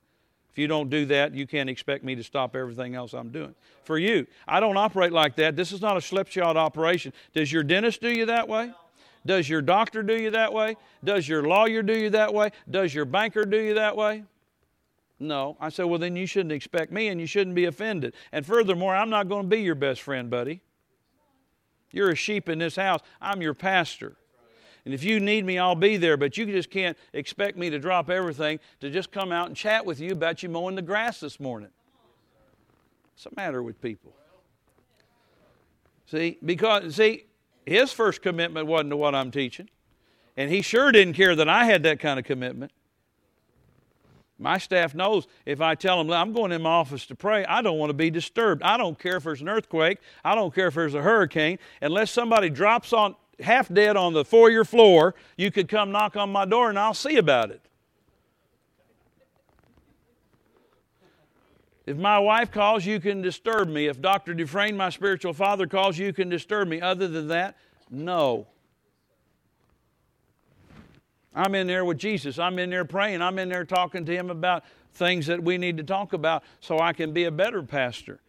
If you don't do that, you can't expect me to stop everything else I'm doing. For you, I don't operate like that. This is not a slipshod operation. Does your dentist do you that way? Does your doctor do you that way? Does your lawyer do you that way? Does your banker do you that way? No. I said, well, then you shouldn't expect me and you shouldn't be offended. And furthermore, I'm not going to be your best friend, buddy. You're a sheep in this house. I'm your pastor. And if you need me, I'll be there. But you just can't expect me to drop everything to just come out and chat with you about you mowing the grass this morning. What's the matter with people? See, because, see, his first commitment wasn't to what I'm teaching. And he sure didn't care that I had that kind of commitment. My staff knows if I tell them, I'm going in my office to pray, I don't want to be disturbed. I don't care if there's an earthquake. I don't care if there's a hurricane. Unless somebody drops on half dead on the foyer floor, you could come knock on my door and I'll see about it. If my wife calls, you can disturb me. If Dr. Dufresne, my spiritual father, calls, you can disturb me. Other than that, no. I'm in there with Jesus. I'm in there praying. I'm in there talking to him about things that we need to talk about so I can be a better pastor.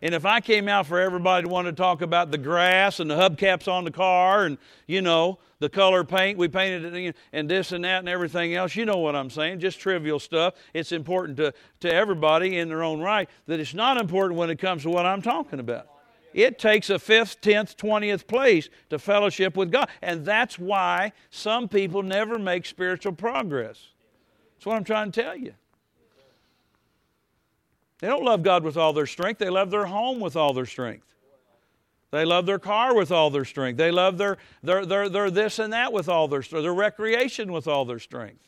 And if I came out for everybody to want to talk about the grass and the hubcaps on the car and, you know, the color paint, we painted it and this and that and everything else, you know what I'm saying, just trivial stuff. It's important to, to everybody in their own right that it's not important when it comes to what I'm talking about. It takes a fifth, tenth, twentieth place to fellowship with God. And that's why some people never make spiritual progress. That's what I'm trying to tell you. They don't love God with all their strength, they love their home with all their strength. They love their car with all their strength. They love their, their, their, their this and that with all their strength, their recreation with all their strength.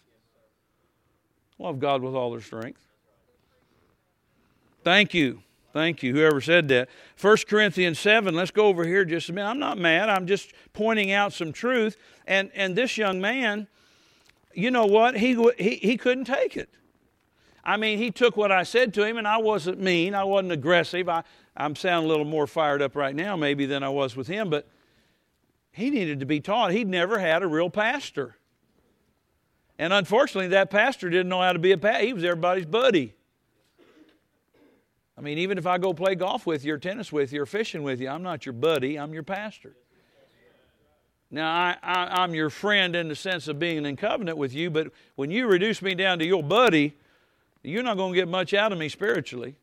Love God with all their strength. Thank you. Thank you, whoever said that. 1 Corinthians 7, let's go over here just a minute. I'm not mad, I'm just pointing out some truth. And, and this young man, you know what? He, he, he couldn't take it. I mean, he took what I said to him, and I wasn't mean, I wasn't aggressive. I, I'm sounding a little more fired up right now, maybe, than I was with him, but he needed to be taught. He'd never had a real pastor. And unfortunately, that pastor didn't know how to be a pastor. He was everybody's buddy. I mean, even if I go play golf with you, or tennis with you, or fishing with you, I'm not your buddy, I'm your pastor. Now, I, I, am your friend in the sense of being in covenant with you, but when you reduce me down to your buddy, you're not going to get much out of me spiritually.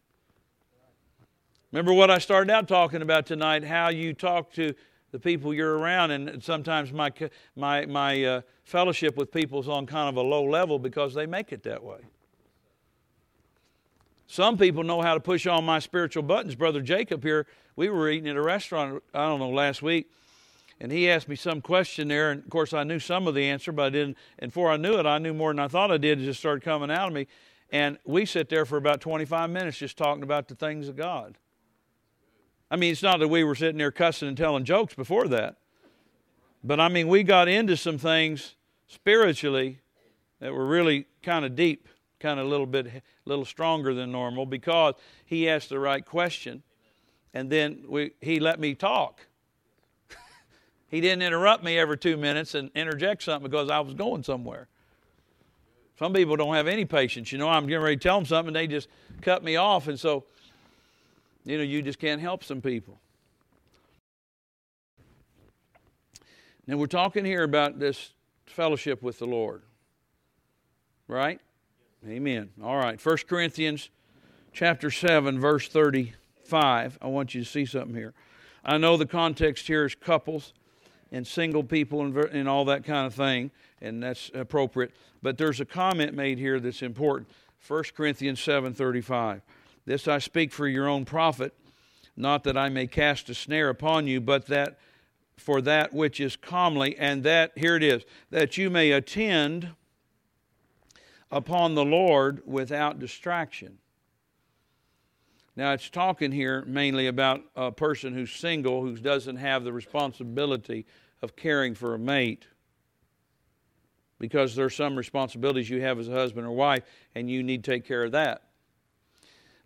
Remember what I started out talking about tonight how you talk to the people you're around, and sometimes my, my, my uh, fellowship with people is on kind of a low level because they make it that way. Some people know how to push on my spiritual buttons. Brother Jacob here, we were eating at a restaurant, I don't know, last week, and he asked me some question there, and of course I knew some of the answer, but I didn't. And before I knew it, I knew more than I thought I did. It just started coming out of me, and we sit there for about 25 minutes just talking about the things of God. I mean, it's not that we were sitting there cussing and telling jokes before that, but I mean, we got into some things spiritually that were really kind of deep kind of a little bit a little stronger than normal because he asked the right question. And then we, he let me talk. [laughs] He didn't interrupt me every two minutes and interject something because i was going somewhere some people don't have any patience you know i'm getting ready to tell them something and they just cut me off and so you know you just can't help some people now we're talking here about this fellowship with the lord right Amen. All right. 1 Corinthians chapter 7, verse 35. I want you to see something here. I know the context here is couples and single people and, and all that kind of thing, and that's appropriate. But there's a comment made here that's important. 1 Corinthians 7:35. This I speak for your own profit, not that I may cast a snare upon you, but that for that which is comely, and that here it is, that you may attend upon the Lord without distraction. Now, it's talking here mainly about a person who's single who doesn't have the responsibility of caring for a mate because there's some responsibilities you have as a husband or wife and you need to take care of that.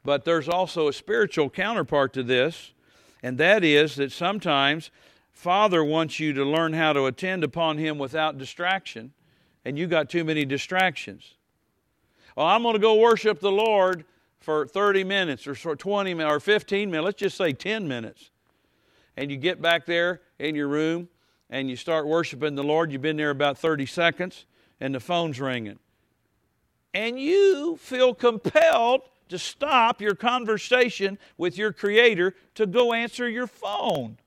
But there's also a spiritual counterpart to this, and that is that sometimes Father wants you to learn how to attend upon Him without distraction, and you got too many distractions. Well, I'm going to go worship the Lord for 30 minutes or 20 minutes or 15 minutes. Let's just say 10 minutes. And you get back there in your room and you start worshiping the Lord. You've been there about 30 seconds and the phone's ringing. And you feel compelled to stop your conversation with your Creator to go answer your phone.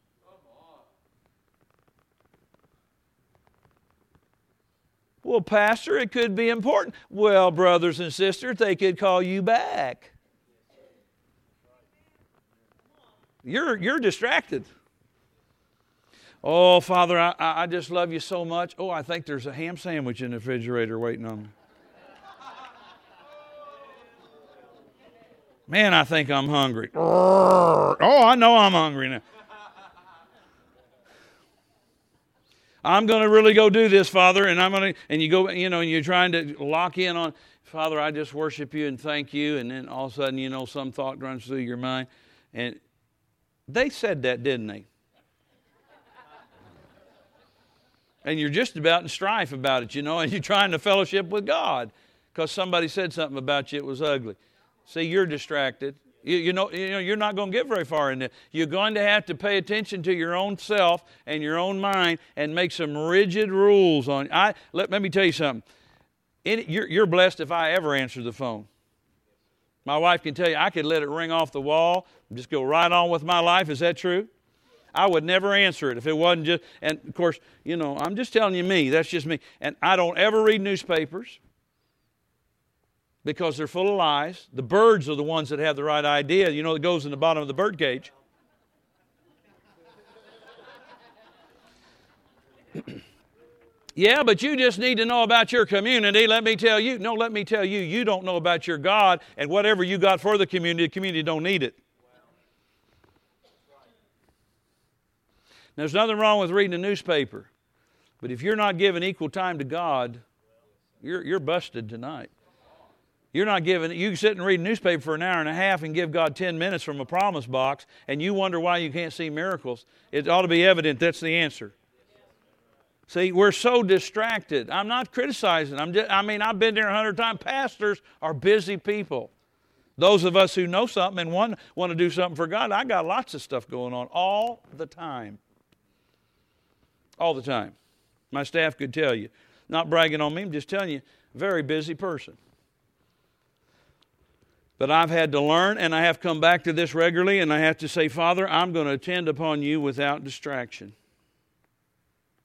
Well, Pastor, it could be important. Well, brothers and sisters, they could call you back. You're, you're distracted. Oh, Father, I, I just love you so much. Oh, I think there's a ham sandwich in the refrigerator waiting on me. Man, I think I'm hungry. Oh, I know I'm hungry now. I'm going to really go do this, Father, and I'm going to, and you go, you know, and you're trying to lock in on, Father, I just worship you and thank you, and then all of a sudden, you know, some thought runs through your mind, and they said that, didn't they? And you're just about in strife about it, you know, and [laughs] you're trying to fellowship with God because somebody said something about you it was ugly. See, you're distracted. You, you, know, you know, you're not going to get very far in this. You're going to have to pay attention to your own self and your own mind and make some rigid rules on. I let, let me tell you something. It, you're, you're blessed if I ever answer the phone. My wife can tell you I could let it ring off the wall, just go right on with my life. Is that true? I would never answer it if it wasn't just, and of course, you know, I'm just telling you me. That's just me. And I don't ever read newspapers because they're full of lies. The birds are the ones that have the right idea. You know, it goes in the bottom of the bird cage. [clears throat] yeah, but you just need to know about your community. Let me tell you. No, let me tell you, you don't know about your God, and whatever you got for the community, the community don't need it. Now, there's nothing wrong with reading a newspaper, but if you're not giving equal time to God, you're, you're busted tonight. You're not giving, you can sit and read a newspaper for an hour and a half and give God 10 minutes from a promise box, and you wonder why you can't see miracles. It ought to be evident that's the answer. See, we're so distracted. I'm not criticizing. I'm just, I mean, I've been there a hundred times. Pastors are busy people. Those of us who know something and want, want to do something for God, I got lots of stuff going on all the time. All the time. My staff could tell you. Not bragging on me, I'm just telling you, very busy person. But I've had to learn, and I have come back to this regularly, and I have to say, Father, I'm going to attend upon you without distraction.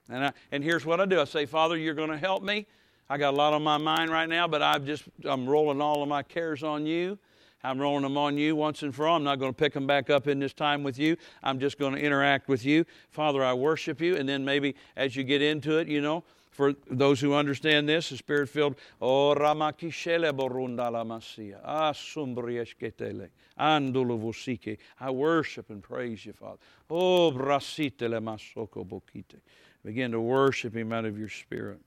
And, I, and here's what I do I say, Father, you're going to help me. I got a lot on my mind right now, but I've just, I'm rolling all of my cares on you. I'm rolling them on you once and for all. I'm not going to pick them back up in this time with you. I'm just going to interact with you. Father, I worship you. And then maybe as you get into it, you know, for those who understand this, the spirit filled, oh Ramakishele Borundala Masia, ah, Asumbrieshketele, Andulovusike. I worship and praise you, Father. Oh Brasitele Masoko Bokite. Begin to worship Him out of your spirit.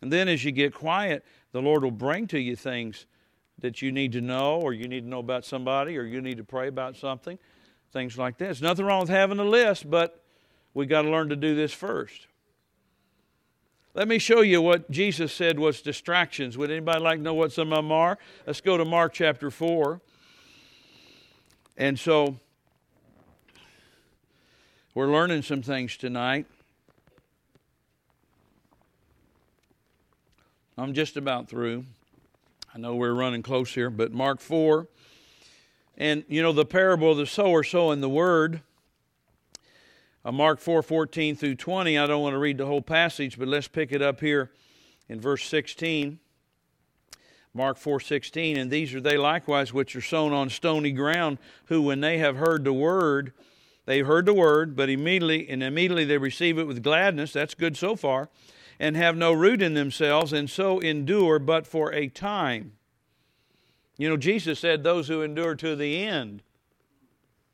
And then as you get quiet, the Lord will bring to you things that you need to know, or you need to know about somebody, or you need to pray about something, things like. There's nothing wrong with having a list, but we got to learn to do this first. Let me show you what Jesus said was distractions. Would anybody like to know what some of them are? Let's go to Mark chapter 4. And so we're learning some things tonight. I'm just about through. I know we're running close here, but Mark 4. And you know, the parable of the sower sowing the word. Uh, Mark 4 14 through 20. I don't want to read the whole passage, but let's pick it up here in verse 16. Mark 4 16. And these are they likewise which are sown on stony ground, who, when they have heard the word, they heard the word, but immediately, and immediately they receive it with gladness. That's good so far and have no root in themselves, and so endure but for a time. You know, Jesus said, Those who endure to the end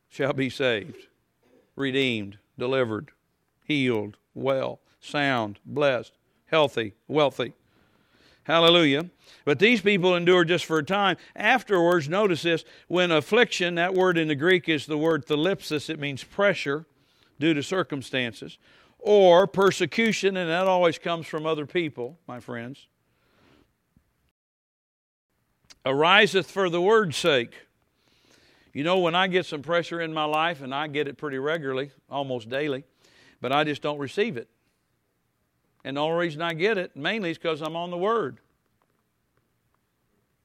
shall be saved, redeemed, delivered, healed, well, sound, blessed, healthy, wealthy. Hallelujah. But these people endure just for a time. Afterwards, notice this when affliction, that word in the Greek is the word thlipsis, it means pressure due to circumstances or persecution, and that always comes from other people, my friends, ariseth for the word's sake. You know, when I get some pressure in my life, and I get it pretty regularly, almost daily, but I just don't receive it. And the only reason I get it mainly is because I'm on the Word.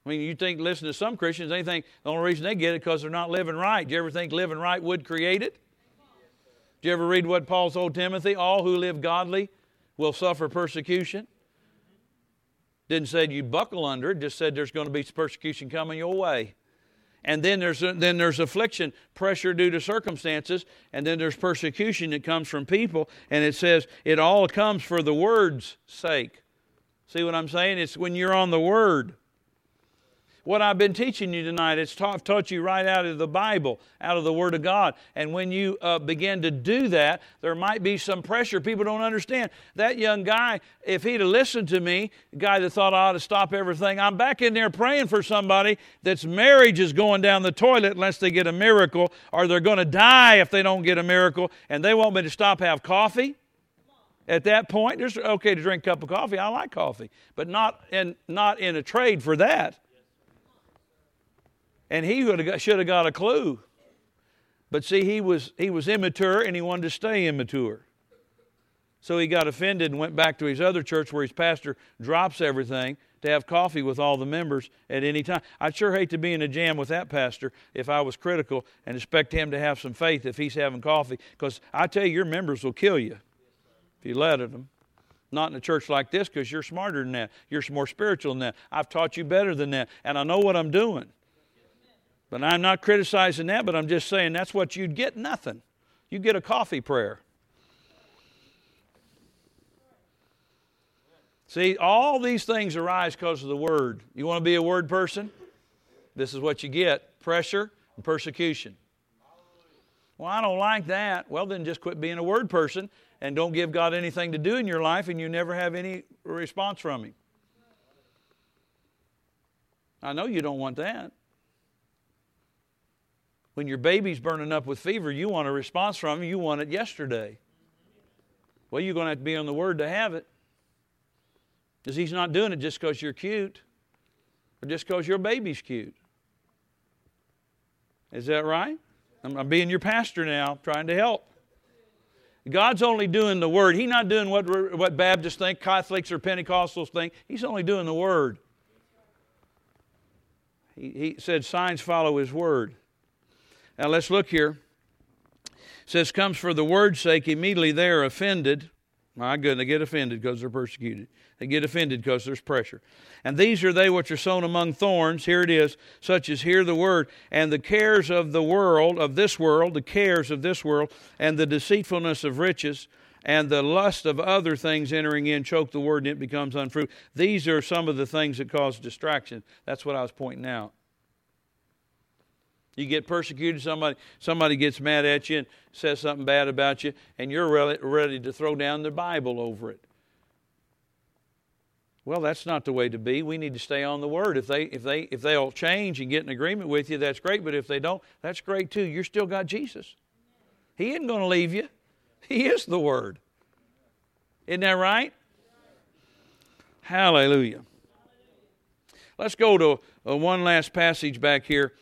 I mean, you think, listen to some Christians, they think the only reason they get it because they're not living right. Do you ever think living right would create it? Do you ever read what Paul told Timothy? All who live godly will suffer persecution. Didn't say you buckle under it, just said there's going to be persecution coming your way. And then there's, then there's affliction, pressure due to circumstances, and then there's persecution that comes from people. And it says it all comes for the word's sake. See what I'm saying? It's when you're on the word what I've been teaching you tonight. It's taught, taught you right out of the Bible, out of the Word of God. And when you uh, begin to do that, there might be some pressure. People don't understand. That young guy, if he'd have listened to me, the guy that thought I ought to stop everything, I'm back in there praying for somebody that's marriage is going down the toilet unless they get a miracle, or they're going to die if they don't get a miracle, and they want me to stop have coffee. At that point, it's okay to drink a cup of coffee. I like coffee, but not in, not in a trade for that and he got, should have got a clue. But see, he was, he was immature and he wanted to stay immature. So he got offended and went back to his other church where his pastor drops everything to have coffee with all the members at any time. I'd sure hate to be in a jam with that pastor if I was critical and expect him to have some faith if he's having coffee. Because I tell you, your members will kill you if you let them. Not in a church like this because you're smarter than that. You're more spiritual than that. I've taught you better than that. And I know what I'm doing. But I'm not criticizing that, but I'm just saying that's what you'd get nothing. You get a coffee prayer. See, all these things arise because of the word. You want to be a word person? This is what you get pressure and persecution. Well, I don't like that. Well, then just quit being a word person and don't give God anything to do in your life, and you never have any response from Him. I know you don't want that. When your baby's burning up with fever, you want a response from him. You want it yesterday. Well, you're going to have to be on the Word to have it. Because he's not doing it just because you're cute or just because your baby's cute. Is that right? I'm, I'm being your pastor now, trying to help. God's only doing the Word. He's not doing what, what Baptists think, Catholics or Pentecostals think. He's only doing the Word. He, he said, Signs follow His Word. Now let's look here. It says, comes for the word's sake, immediately they are offended. My goodness, they get offended because they're persecuted. They get offended because there's pressure. And these are they which are sown among thorns. Here it is, such as hear the word, and the cares of the world, of this world, the cares of this world, and the deceitfulness of riches, and the lust of other things entering in choke the word, and it becomes unfruitful. These are some of the things that cause distraction. That's what I was pointing out. You get persecuted, somebody, somebody gets mad at you and says something bad about you, and you're ready, ready to throw down the Bible over it. Well, that's not the way to be. We need to stay on the word. If they if they if they'll change and get in agreement with you, that's great. But if they don't, that's great too. You're still got Jesus. He isn't going to leave you. He is the word. Isn't that right? Hallelujah. Let's go to uh, one last passage back here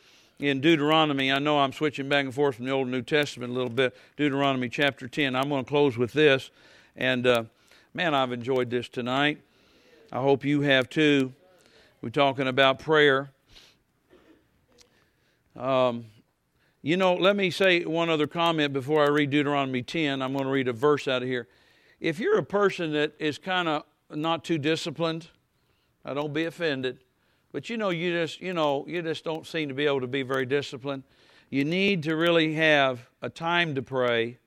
in Deuteronomy. I know I'm switching back and forth from the Old and New Testament a little bit. Deuteronomy chapter 10. I'm going to close with this. And uh, man, I've enjoyed this tonight. I hope you have too. We're talking about prayer. Um, you know, let me say one other comment before I read Deuteronomy 10. I'm going to read a verse out of here. If you're a person that is kind of not too disciplined, I don't be offended. But you know, you just you know, you just don't seem to be able to be very disciplined. You need to really have a time to pray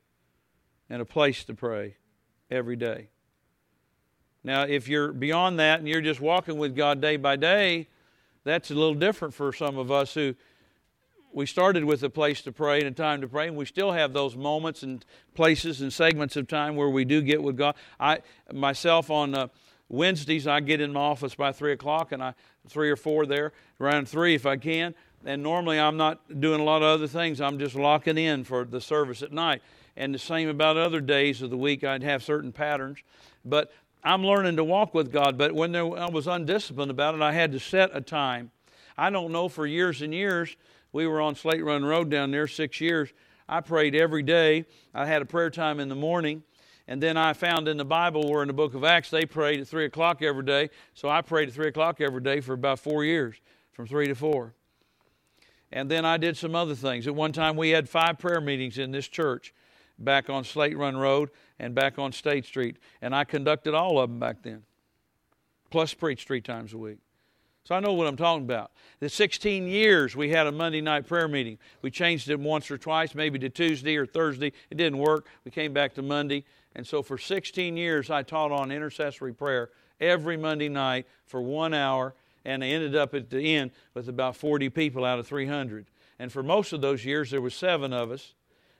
and a place to pray every day. Now, if you're beyond that and you're just walking with God day by day, that's a little different for some of us who we started with a place to pray and a time to pray, and we still have those moments and places and segments of time where we do get with God. I myself on uh, Wednesdays, I get in my office by 3 o'clock, and I, 3 or 4 there, around 3 if I can. And normally I'm not doing a lot of other things. I'm just locking in for the service at night. And the same about other days of the week, I'd have certain patterns. But I'm learning to walk with God. But when there, I was undisciplined about it, I had to set a time. I don't know, for years and years, we were on Slate Run Road down there, six years. I prayed every day. I had a prayer time in the morning and then I found in the Bible where in the book of Acts they prayed at 3 o'clock every day. So I prayed at 3 o'clock every day for about four years, from 3 to 4. And then I did some other things. At one time we had five prayer meetings in this church back on Slate Run Road and back on State Street. And I conducted all of them back then. plus preached three times a week. So I know what I'm talking about. The 16 years we had a Monday night prayer meeting. We changed it once or twice, maybe to Tuesday or Thursday. It didn't work. We came back to Monday. And so for 16 years, I taught on intercessory prayer every Monday night for one hour. And I ended up at the end with about 40 people out of 300. And for most of those years, there was seven of us.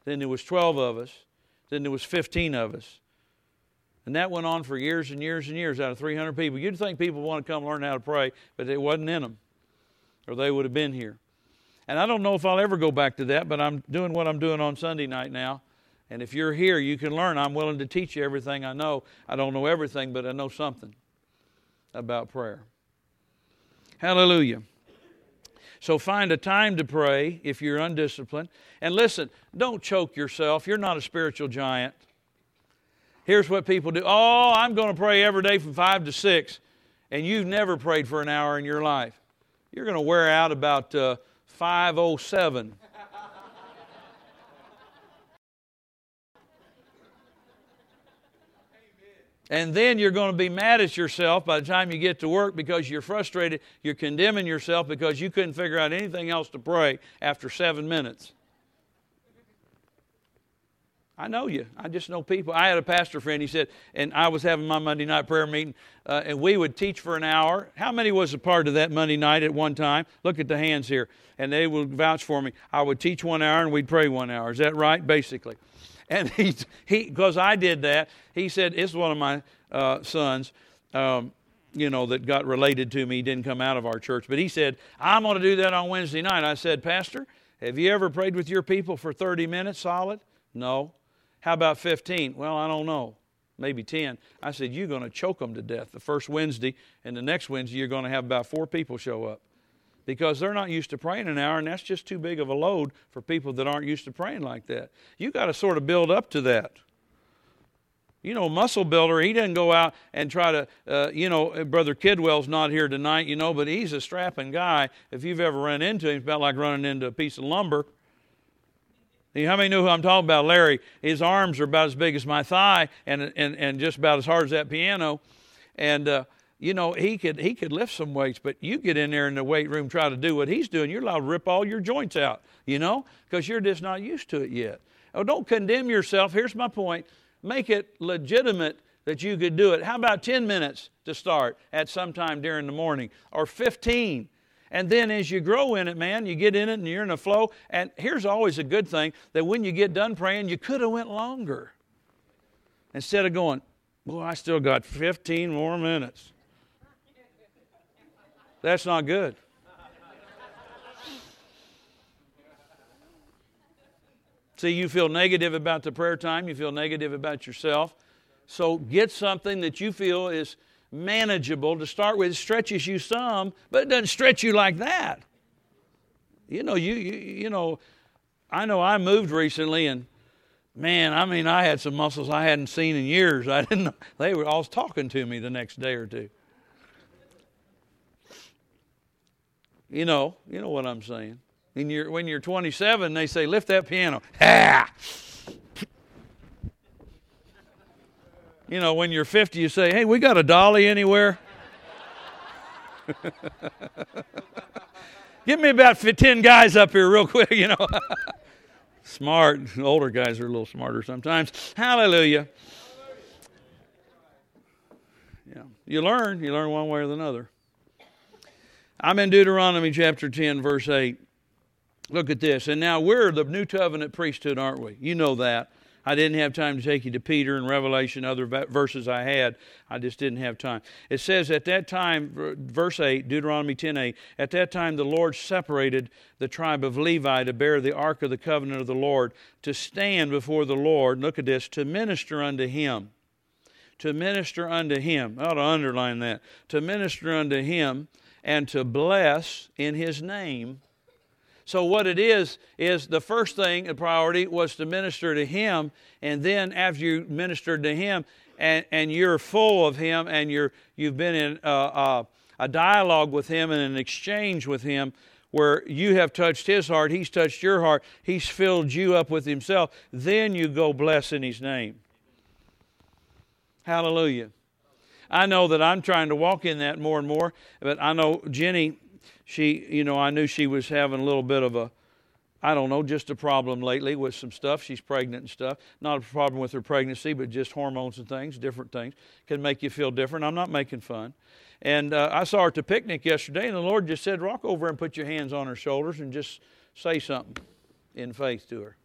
Then there was 12 of us. Then there was 15 of us. And that went on for years and years and years out of 300 people. You'd think people want to come learn how to pray, but it wasn't in them, or they would have been here. And I don't know if I'll ever go back to that, but I'm doing what I'm doing on Sunday night now. And if you're here, you can learn. I'm willing to teach you everything I know. I don't know everything, but I know something about prayer. Hallelujah. So find a time to pray if you're undisciplined. And listen, don't choke yourself. You're not a spiritual giant. Here's what people do Oh, I'm going to pray every day from 5 to 6, and you've never prayed for an hour in your life. You're going to wear out about uh, 507. And then you're going to be mad at yourself by the time you get to work because you're frustrated. You're condemning yourself because you couldn't figure out anything else to pray after seven minutes. I know you. I just know people. I had a pastor friend, he said, and I was having my Monday night prayer meeting, uh, and we would teach for an hour. How many was a part of that Monday night at one time? Look at the hands here. And they would vouch for me. I would teach one hour and we'd pray one hour. Is that right? Basically. And he, he because I did that, he said, it's one of my uh, sons. Um, you know, that got related to me. He didn't come out of our church. But he said, I'm going to do that on Wednesday night. I said, Pastor, have you ever prayed with your people for 30 minutes solid? No. How about 15? Well, I don't know. Maybe 10. I said, You're going to choke them to death the first Wednesday, and the next Wednesday, you're going to have about four people show up because they're not used to praying an hour, and that's just too big of a load for people that aren't used to praying like that. You got to sort of build up to that. You know, muscle builder, he doesn't go out and try to, uh, you know, Brother Kidwell's not here tonight, you know, but he's a strapping guy. If you've ever run into him, it's about like running into a piece of lumber. How many know who I'm talking about? Larry. His arms are about as big as my thigh and, and, and just about as hard as that piano. And, uh, you know, he could, he could lift some weights, but you get in there in the weight room, try to do what he's doing, you're allowed to rip all your joints out, you know, because you're just not used to it yet. Oh, don't condemn yourself. Here's my point make it legitimate that you could do it. How about 10 minutes to start at some time during the morning or 15? And then as you grow in it, man, you get in it and you're in a flow. And here's always a good thing that when you get done praying, you could have went longer. Instead of going, well, I still got 15 more minutes. That's not good. See, you feel negative about the prayer time, you feel negative about yourself. So get something that you feel is manageable to start with. It stretches you some, but it doesn't stretch you like that. You know, you, you, you know, I know I moved recently and man, I mean, I had some muscles I hadn't seen in years. [laughs] I didn't. They were all talking to me the next day or two. You know, you know what I'm saying. When you're, when you're 27, they say, lift that piano. Ah! You know, when you're 50, you say, hey, we got a dolly anywhere? [laughs] Give me about 10 guys up here, real quick, you know. [laughs] Smart. Older guys are a little smarter sometimes. Hallelujah. Yeah. You learn. You learn one way or another. I'm in Deuteronomy chapter 10, verse 8. Look at this. And now we're the new covenant priesthood, aren't we? You know that. I didn't have time to take you to Peter and Revelation, other verses I had. I just didn't have time. It says, at that time, verse 8, Deuteronomy 10 8, at that time the Lord separated the tribe of Levi to bear the ark of the covenant of the Lord, to stand before the Lord, look at this, to minister unto him. To minister unto him. I ought to underline that. To minister unto him and to bless in his name so, what it is, is the first thing, the priority was to minister to Him. And then, after you ministered to Him and, and you're full of Him and you're, you've been in uh, uh, a dialogue with Him and an exchange with Him where you have touched His heart, He's touched your heart, He's filled you up with Himself, then you go bless in His name. Hallelujah. I know that I'm trying to walk in that more and more. But I know Jenny, she, you know, I knew she was having a little bit of a, I don't know, just a problem lately with some stuff. She's pregnant and stuff. Not a problem with her pregnancy, but just hormones and things, different things can make you feel different. I'm not making fun. And uh, I saw her at the picnic yesterday, and the Lord just said, Walk over and put your hands on her shoulders and just say something in faith to her.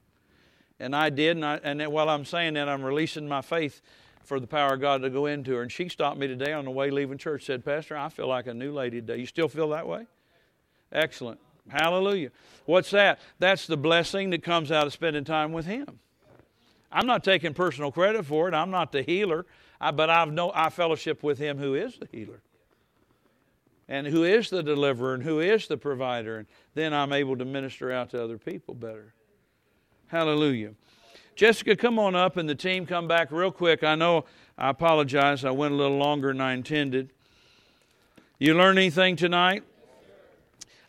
And I did, and, I, and while I'm saying that, I'm releasing my faith for the power of God to go into her. And she stopped me today on the way leaving church, said, Pastor, I feel like a new lady today. You still feel that way? Excellent. Hallelujah. What's that? That's the blessing that comes out of spending time with Him. I'm not taking personal credit for it. I'm not the healer, I, but I've no, I fellowship with Him who is the healer and who is the deliverer and who is the provider. And then I'm able to minister out to other people better. Hallelujah. Jessica, come on up and the team come back real quick. I know I apologize. I went a little longer than I intended. You learn anything tonight?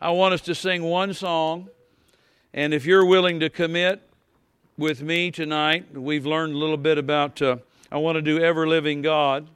I want us to sing one song. And if you're willing to commit with me tonight, we've learned a little bit about, uh, I want to do Ever Living God.